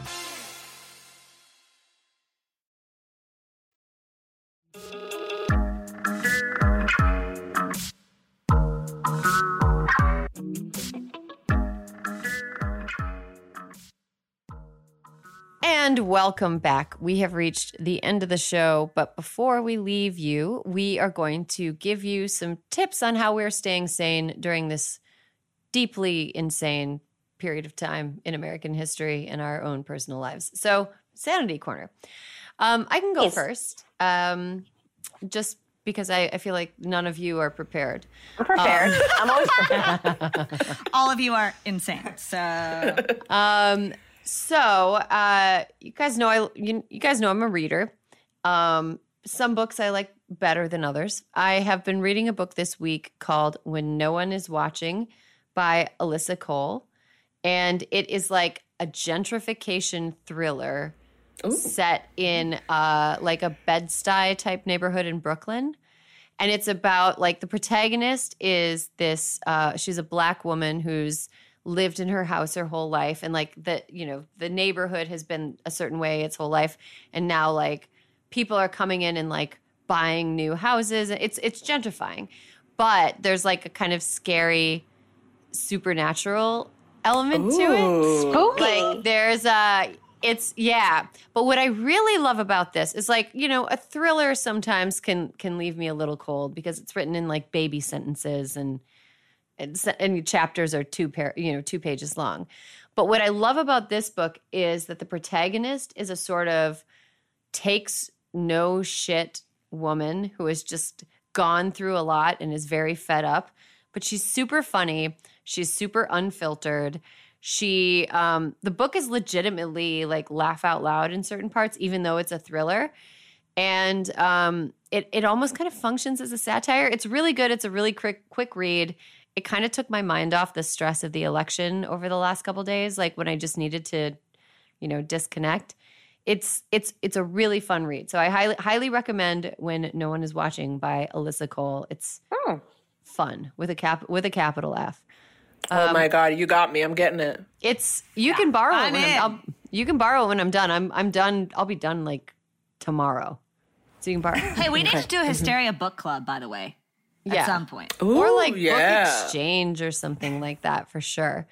And welcome back. We have reached the end of the show, but before we leave you, we are going to give you some tips on how we're staying sane during this deeply insane period of time in American history and our own personal lives. So, Sanity Corner. Um, I can go Yes. first, um, just because I, I feel like none of you are prepared. I'm prepared. I'm always prepared. All of you are insane. So Um, so uh, you guys know I you, you guys know I'm a reader. Um, some books I like better than others. I have been reading a book this week called When No One Is Watching by Alyssa Cole, and it is like a gentrification thriller set in uh, like a Bed-Stuy type neighborhood in Brooklyn. And it's about like the protagonist is this uh, she's a black woman who's lived in her house her whole life and like the you know the neighborhood has been a certain way its whole life and now like people are coming in and like buying new houses. It's it's gentrifying. But there's like a kind of scary supernatural element to it. Spooky. like there's a it's yeah. But what i really love about this is like you know a thriller sometimes can can leave me a little cold because it's written in like baby sentences and and, and chapters are two pair you know two pages long. But what i love about this book is that the protagonist is a sort of takes no shit woman who has just gone through a lot and is very fed up but she's super funny she's super unfiltered. She um the book is legitimately like laugh out loud in certain parts even though it's a thriller. And um it it almost kind of functions as a satire. It's really good. It's a really quick quick read it kind of took my mind off the stress of the election over the last couple days like when i just needed to you know, disconnect. It's it's it's a really fun read. So I highly highly recommend when no one is watching by Alyssa Cole. It's oh. fun with a cap with a capital F. oh my um, god, you got me. I'm getting it. It's you can borrow I'm it when in. I'm, I'll, you can borrow it when I'm done. I'm I'm done. I'll be done like tomorrow. So you can borrow. Hey, we need to do a mm-hmm. hysteria book club, by the way, at some point. or like yeah. book exchange or something like that for sure.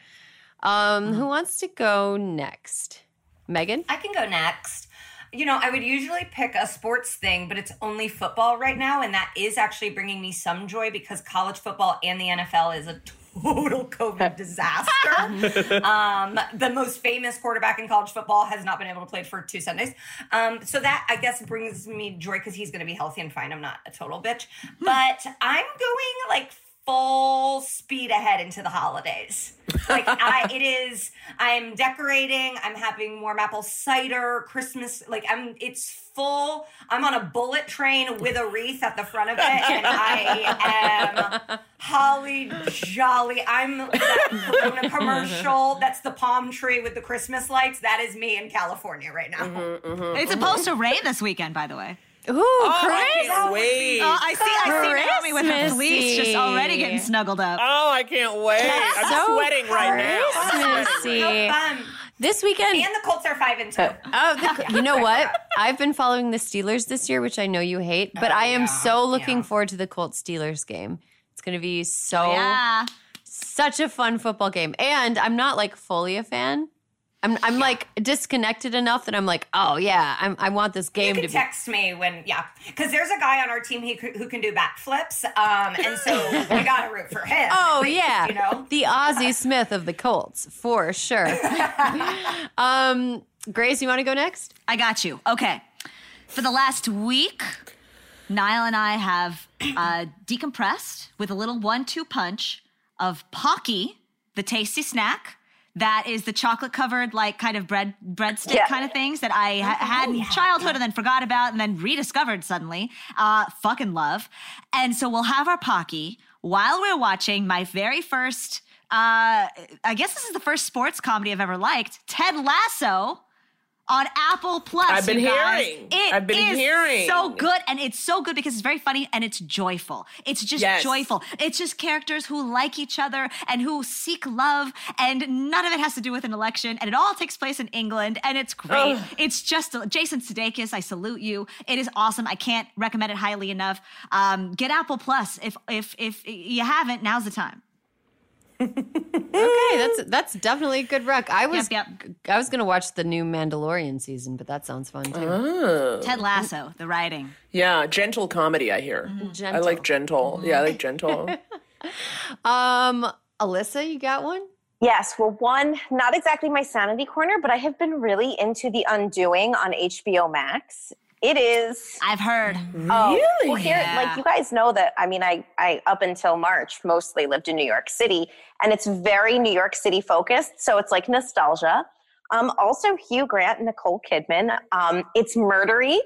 Um, who wants to go next? Megan? I can go next. You know, I would usually pick a sports thing, but it's only football right now. And that is actually bringing me some joy because college football and the NFL is a total COVID disaster. um, the most famous quarterback in college football has not been able to play for two Sundays. Um, so that, I guess, brings me joy because he's going to be healthy and fine. I'm not a total bitch. But I'm going like full speed ahead into the holidays. Like I it is I'm decorating, I'm having warm apple cider, Christmas like I'm it's full. I'm on a bullet train with a wreath at the front of it and I am holly jolly. I'm that Corona commercial that's the palm tree with the Christmas lights. That is me in California right now. Mm-hmm, mm-hmm, it's mm-hmm. supposed to rain this weekend, by the way. Ooh, Oh, Chris. I can't wait. Oh, I see. I see Naomi with her fleece just already getting snuggled up. Oh, I can't wait. I'm so sweating right now. I'm So fun. This weekend. And the Colts are five and two. Oh, oh the, you know what? I've been following the Steelers this year, which I know you hate, but oh, I am so looking yeah. forward to the Colts Steelers game. It's going to be so oh, Yeah. such a fun football game, and I'm not like fully a fan. I'm I'm like disconnected enough that I'm like, oh yeah, I'm, I want this You game can to be. text me when, yeah, because there's a guy on our team who, who can do backflips, um, and so we gotta root for him. Oh least, yeah, you know. the Ozzie Smith of the Colts for sure. um, Grace, you want to go next? I got you. Okay. For the last week, Niall and I have uh, decompressed with a little one-two punch of Pocky, the tasty snack. That is the chocolate covered, like kind of bread breadstick Yeah. kind of things that I ha- had in childhood and then forgot about and then rediscovered suddenly. Uh, fucking love. And so we'll have our Pocky while we're watching my very first. Uh, I guess this is the first sports comedy I've ever liked. Ted Lasso on Apple Plus. I've been you guys. hearing. It I've been is hearing. So good, and it's so good because it's very funny and it's joyful. It's just Yes. joyful. It's just characters who like each other and who seek love, and none of it has to do with an election. And it all takes place in England, and it's great. It's just Jason Sudeikis. I salute you. It is awesome. I can't recommend it highly enough. Um, get Apple Plus if if if you haven't. Now's the time. Okay, that's that's definitely a good rec. I was Yep, I was gonna watch the new Mandalorian season, but that sounds fun too. Oh. Ted Lasso, the writing. Yeah, gentle comedy, I hear. I like gentle. Yeah, I like gentle. Um, Alyssa, you got one? Yes, well, one, not exactly my sanity corner, but I have been really into The Undoing on HBO Max. It is. I've heard. Oh, Really? Well, here, Yeah. like you guys know that. I mean, I, I up until March mostly lived in New York City, and it's very New York City focused. So it's like nostalgia. Um, also Hugh Grant and Nicole Kidman. Um, it's murdery.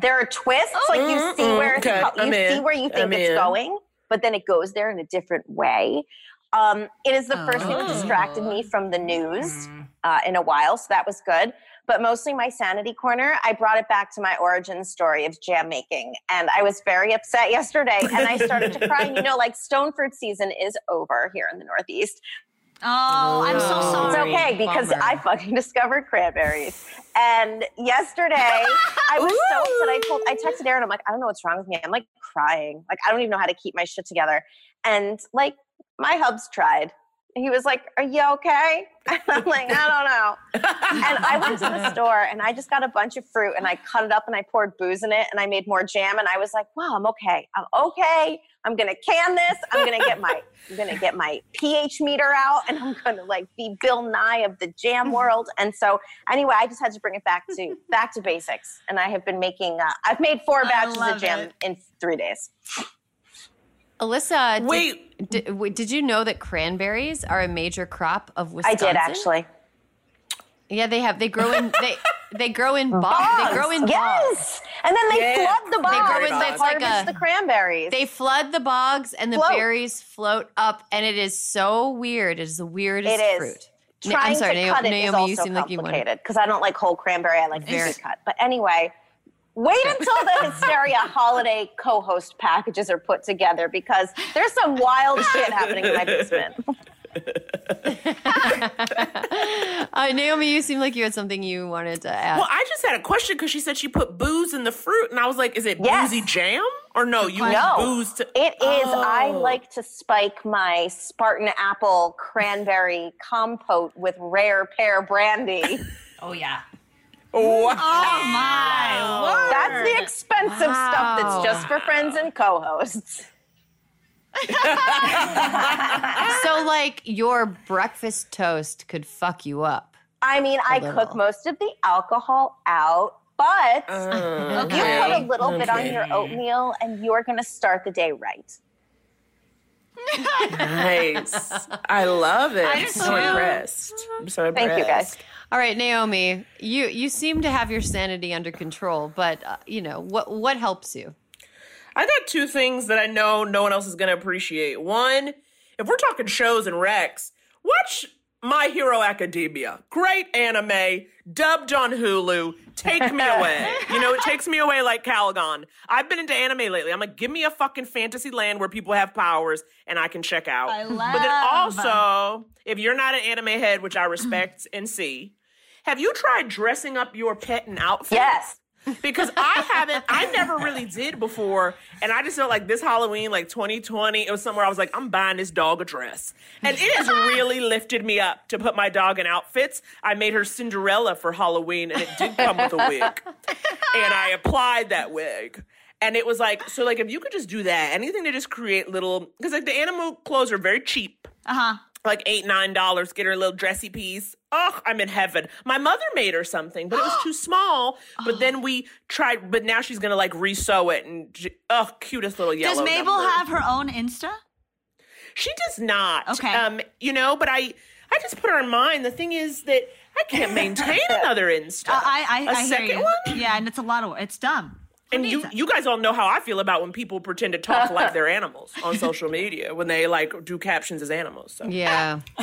There are twists, like you see Mm, where it's okay, co- I'm you see in. where you think I'm it's in. going, but then it goes there in a different way. Um, it is the first thing that distracted me from the news uh, in a while, so that was good. But mostly my sanity corner, I brought it back to my origin story of jam making. And I was very upset yesterday and I started to cry. And you know, like stone fruit season is over here in the Northeast. Oh, I'm so Oh. It's okay because bummer. I fucking discovered cranberries. And yesterday I was so upset. I told I texted Erin, I'm like, I don't know what's wrong with me. I'm like crying. Like I don't even know how to keep my shit together. And like my hubs tried. He was like, Are you okay? And I'm like, I don't know. And I went to the store and I just got a bunch of fruit and I cut it up and I poured booze in it and I made more jam and I was like, wow, I'm okay. I'm okay. I'm gonna can this. I'm gonna get my I'm gonna get my pH meter out and I'm gonna like be Bill Nye of the jam world. And so anyway, I just had to bring it back to back to basics. And I have been making uh, I've made four batches of jam it. in three days. Alyssa, did- Wait. did, wait, did you know that cranberries are a major crop of Wisconsin? I did actually. Yeah, they have. They grow in. They they grow in bogs. They grow in bogs. yes. And then they Yeah. flood the bogs. They grow in- it's like harvest a- the cranberries. They flood the bogs and the Float. berries float up, and it is so weird. It is the weirdest It is. fruit. Na- trying I'm sorry, to Naomi, cut it is Naomi you also you wanted. complicated because I don't like whole cranberry. I like Very- cut. But anyway, wait until the Hysteria holiday co-host packages are put together because there's some wild shit happening in my basement. Uh, Naomi, you seem like you had something you wanted to add. Well, I just had a question because she said she put booze in the fruit, and I was like, "Is it Yes. boozy jam or no? You use No, booze to." it is. I Oh. like to spike my Spartan apple cranberry compote with rare pear brandy. Oh yeah. Wow. My word. That's the expensive stuff that's just for friends and co-hosts. so, like, your breakfast toast could fuck you up. I mean, I little. cook most of the alcohol out, but Uh, you put a little bit on your oatmeal and you're going to start the day right. Nice. I love it. I I'm so too. impressed. I'm so impressed. Thank you, guys. All right, Naomi, you you seem to have your sanity under control, but uh, you know what what helps you? I got two things that I know no one else is going to appreciate. One, if we're talking shows and recs, watch My Hero Academia. Great anime, dubbed on Hulu. Take me away. You know, it takes me away like Calgon. I've been into anime lately. I'm like, give me a fucking fantasy land where people have powers and I can check out. I love. But then also, if you're not an anime head, which I respect and see, have you tried dressing up your pet in outfits? Yes. Because I haven't, I never really did before. And I just felt like this Halloween, like 2020, it was somewhere I was like, I'm buying this dog a dress. And it has really lifted me up to put my dog in outfits. I made her Cinderella for Halloween and it did come with a wig. And I applied that wig. And it was like, so like if you could just do that, anything to just create little, because like the animal clothes are very cheap Uh huh. Like eight nine dollars get her a little dressy piece. Oh i'm in heaven. My mother made her something but it was too small. But then we tried but now she's gonna like resew it and oh cutest little yellow Does Mabel number. have her own Insta? she does not. Okay. um you know but i i just put her in mind the thing is that i can't maintain another insta. Uh, I I, a I second one? Yeah, and it's a lot of it's dumb. Who and you, that? you guys all know how I feel about when people pretend to talk like they're animals on social media when they like do captions as animals. So. Yeah.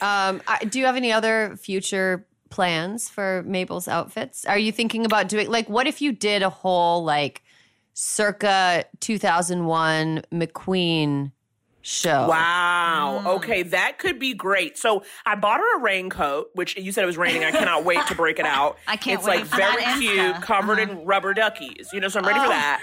um, I, do you have any other future plans for Mabel's outfits? Are you thinking about doing like what if you did a whole like circa 2001 McQueen show? Wow. Mm. Okay, that could be great. So I bought her a raincoat, which you said it was raining. I cannot wait to break it out. I can't it's wait like very cute, Insta. Uh-huh. covered in rubber duckies. You know, so I'm ready for that.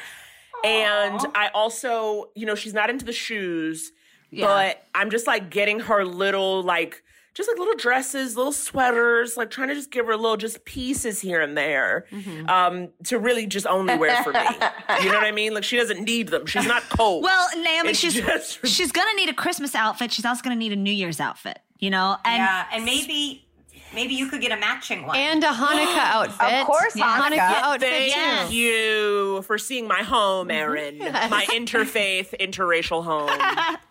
And I also, you know, she's not into the shoes, but I'm just like getting her little like just like little dresses, little sweaters, like trying to just give her little just pieces here and there, Mm-hmm. um, to really just only wear for me. You know what I mean? Like she doesn't need them. She's not cold. Well, Naomi, It's she's just- she's gonna need a Christmas outfit. She's also gonna need a New Year's outfit. You know, and yeah, and maybe maybe you could get a matching one. And a Hanukkah outfit. Of course, Hanukkah, Hanukkah. outfit. Thank Yes. you for seeing my home, Erin. My interfaith, interracial home.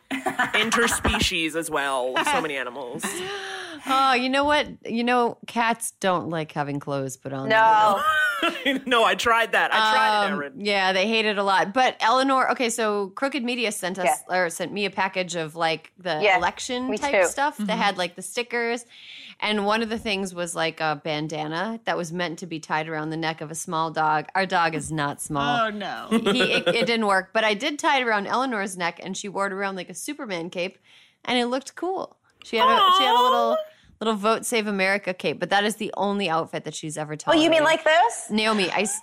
Interspecies as well. So many animals. Oh, you know what? You know, cats don't like having clothes put on. them. No. no, I tried that. I tried it, Um, Erin. Yeah, they hate it a lot. But Eleanor, okay, so Crooked Media sent us or sent me a package of like the Yeah, election type too. stuff that had like the stickers. And one of the things was like a bandana that was meant to be tied around the neck of a small dog. Our dog is not small. oh no, he, it, it didn't work, but I did tie it around Eleanor's neck, and she wore it around like a Superman cape, and it looked cool. She had a, she had a little little vote Save America cape, but that is the only outfit that she's ever Oh, you mean like this? Naomi? I. s-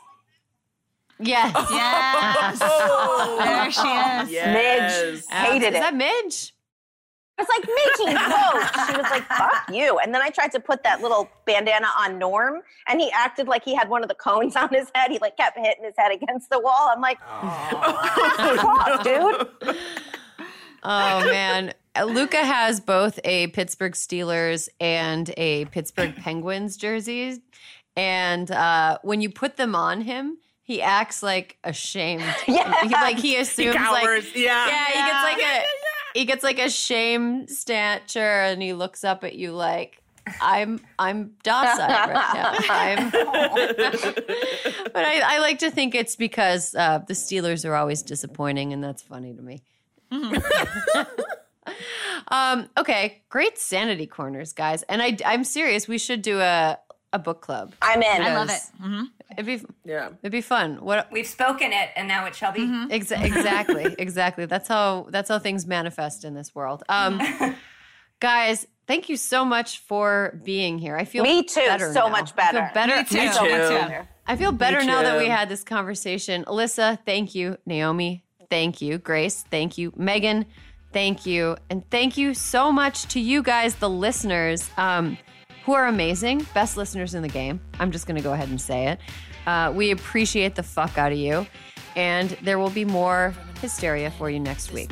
Yes. yes, there she is. Yes. Hated is it. that Midge? I was like, Mickey, vote. She was like, fuck you. And then I tried to put that little bandana on Norm, and he acted like he had one of the cones on his head. He like kept hitting his head against the wall. I'm like, fuck, dude. Oh man, Luca has both a Pittsburgh Steelers and a Pittsburgh Penguins jerseys, and uh, when you put them on him, he acts like ashamed. Yeah. He, like he assumes like cowers, yeah. yeah, he gets like a he gets like a shame stature, and he looks up at you like. I'm I'm docile right now. I'm, but I, I like to think it's because uh, the Steelers are always disappointing, and that's funny to me. um, okay, great sanity corners, guys. And I, I'm serious. We should do a a book club. I'm in. I love it. Because hmm It'd be Yeah. it'd be fun. What We've spoken it, and now it shall be. Exa- exactly, exactly. That's how that's how things manifest in this world. Um, guys, thank you so much for being here. I feel Me too. better So now. much I feel better. better. Me too. So much too. better. I feel better now that we had this conversation. Alyssa, thank you. Naomi, thank you. Grace, thank you. Megan, thank you. And thank you so much to you guys, the listeners, um, who are amazing, best listeners in the game. I'm just going to go ahead and say it. Uh, we appreciate the fuck out of you. And there will be more hysteria for you next week.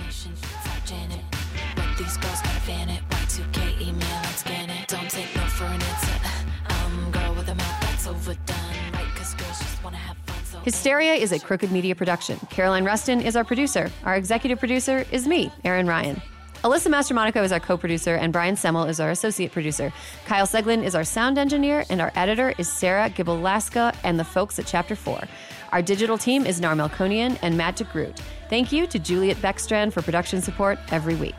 These girls gotta fan it. Y2K email and scan it. Don't take no for an answer. Girl with a mouth that's overdone. Right, cause girls just wanna have fun. So Hysteria is a crooked media production. Caroline Reston is our producer. Our executive producer is me, Erin Ryan. Alyssa Mastromonaco is our co producer, and Brian Semmel is our associate producer. Kyle Seglin is our sound engineer, and our editor is Sarah Gibalaska and the folks at Chapter 4. Our digital team is Nar Melkonian and Matt DeGroot. Thank you to Juliet Beckstrand for production support every week.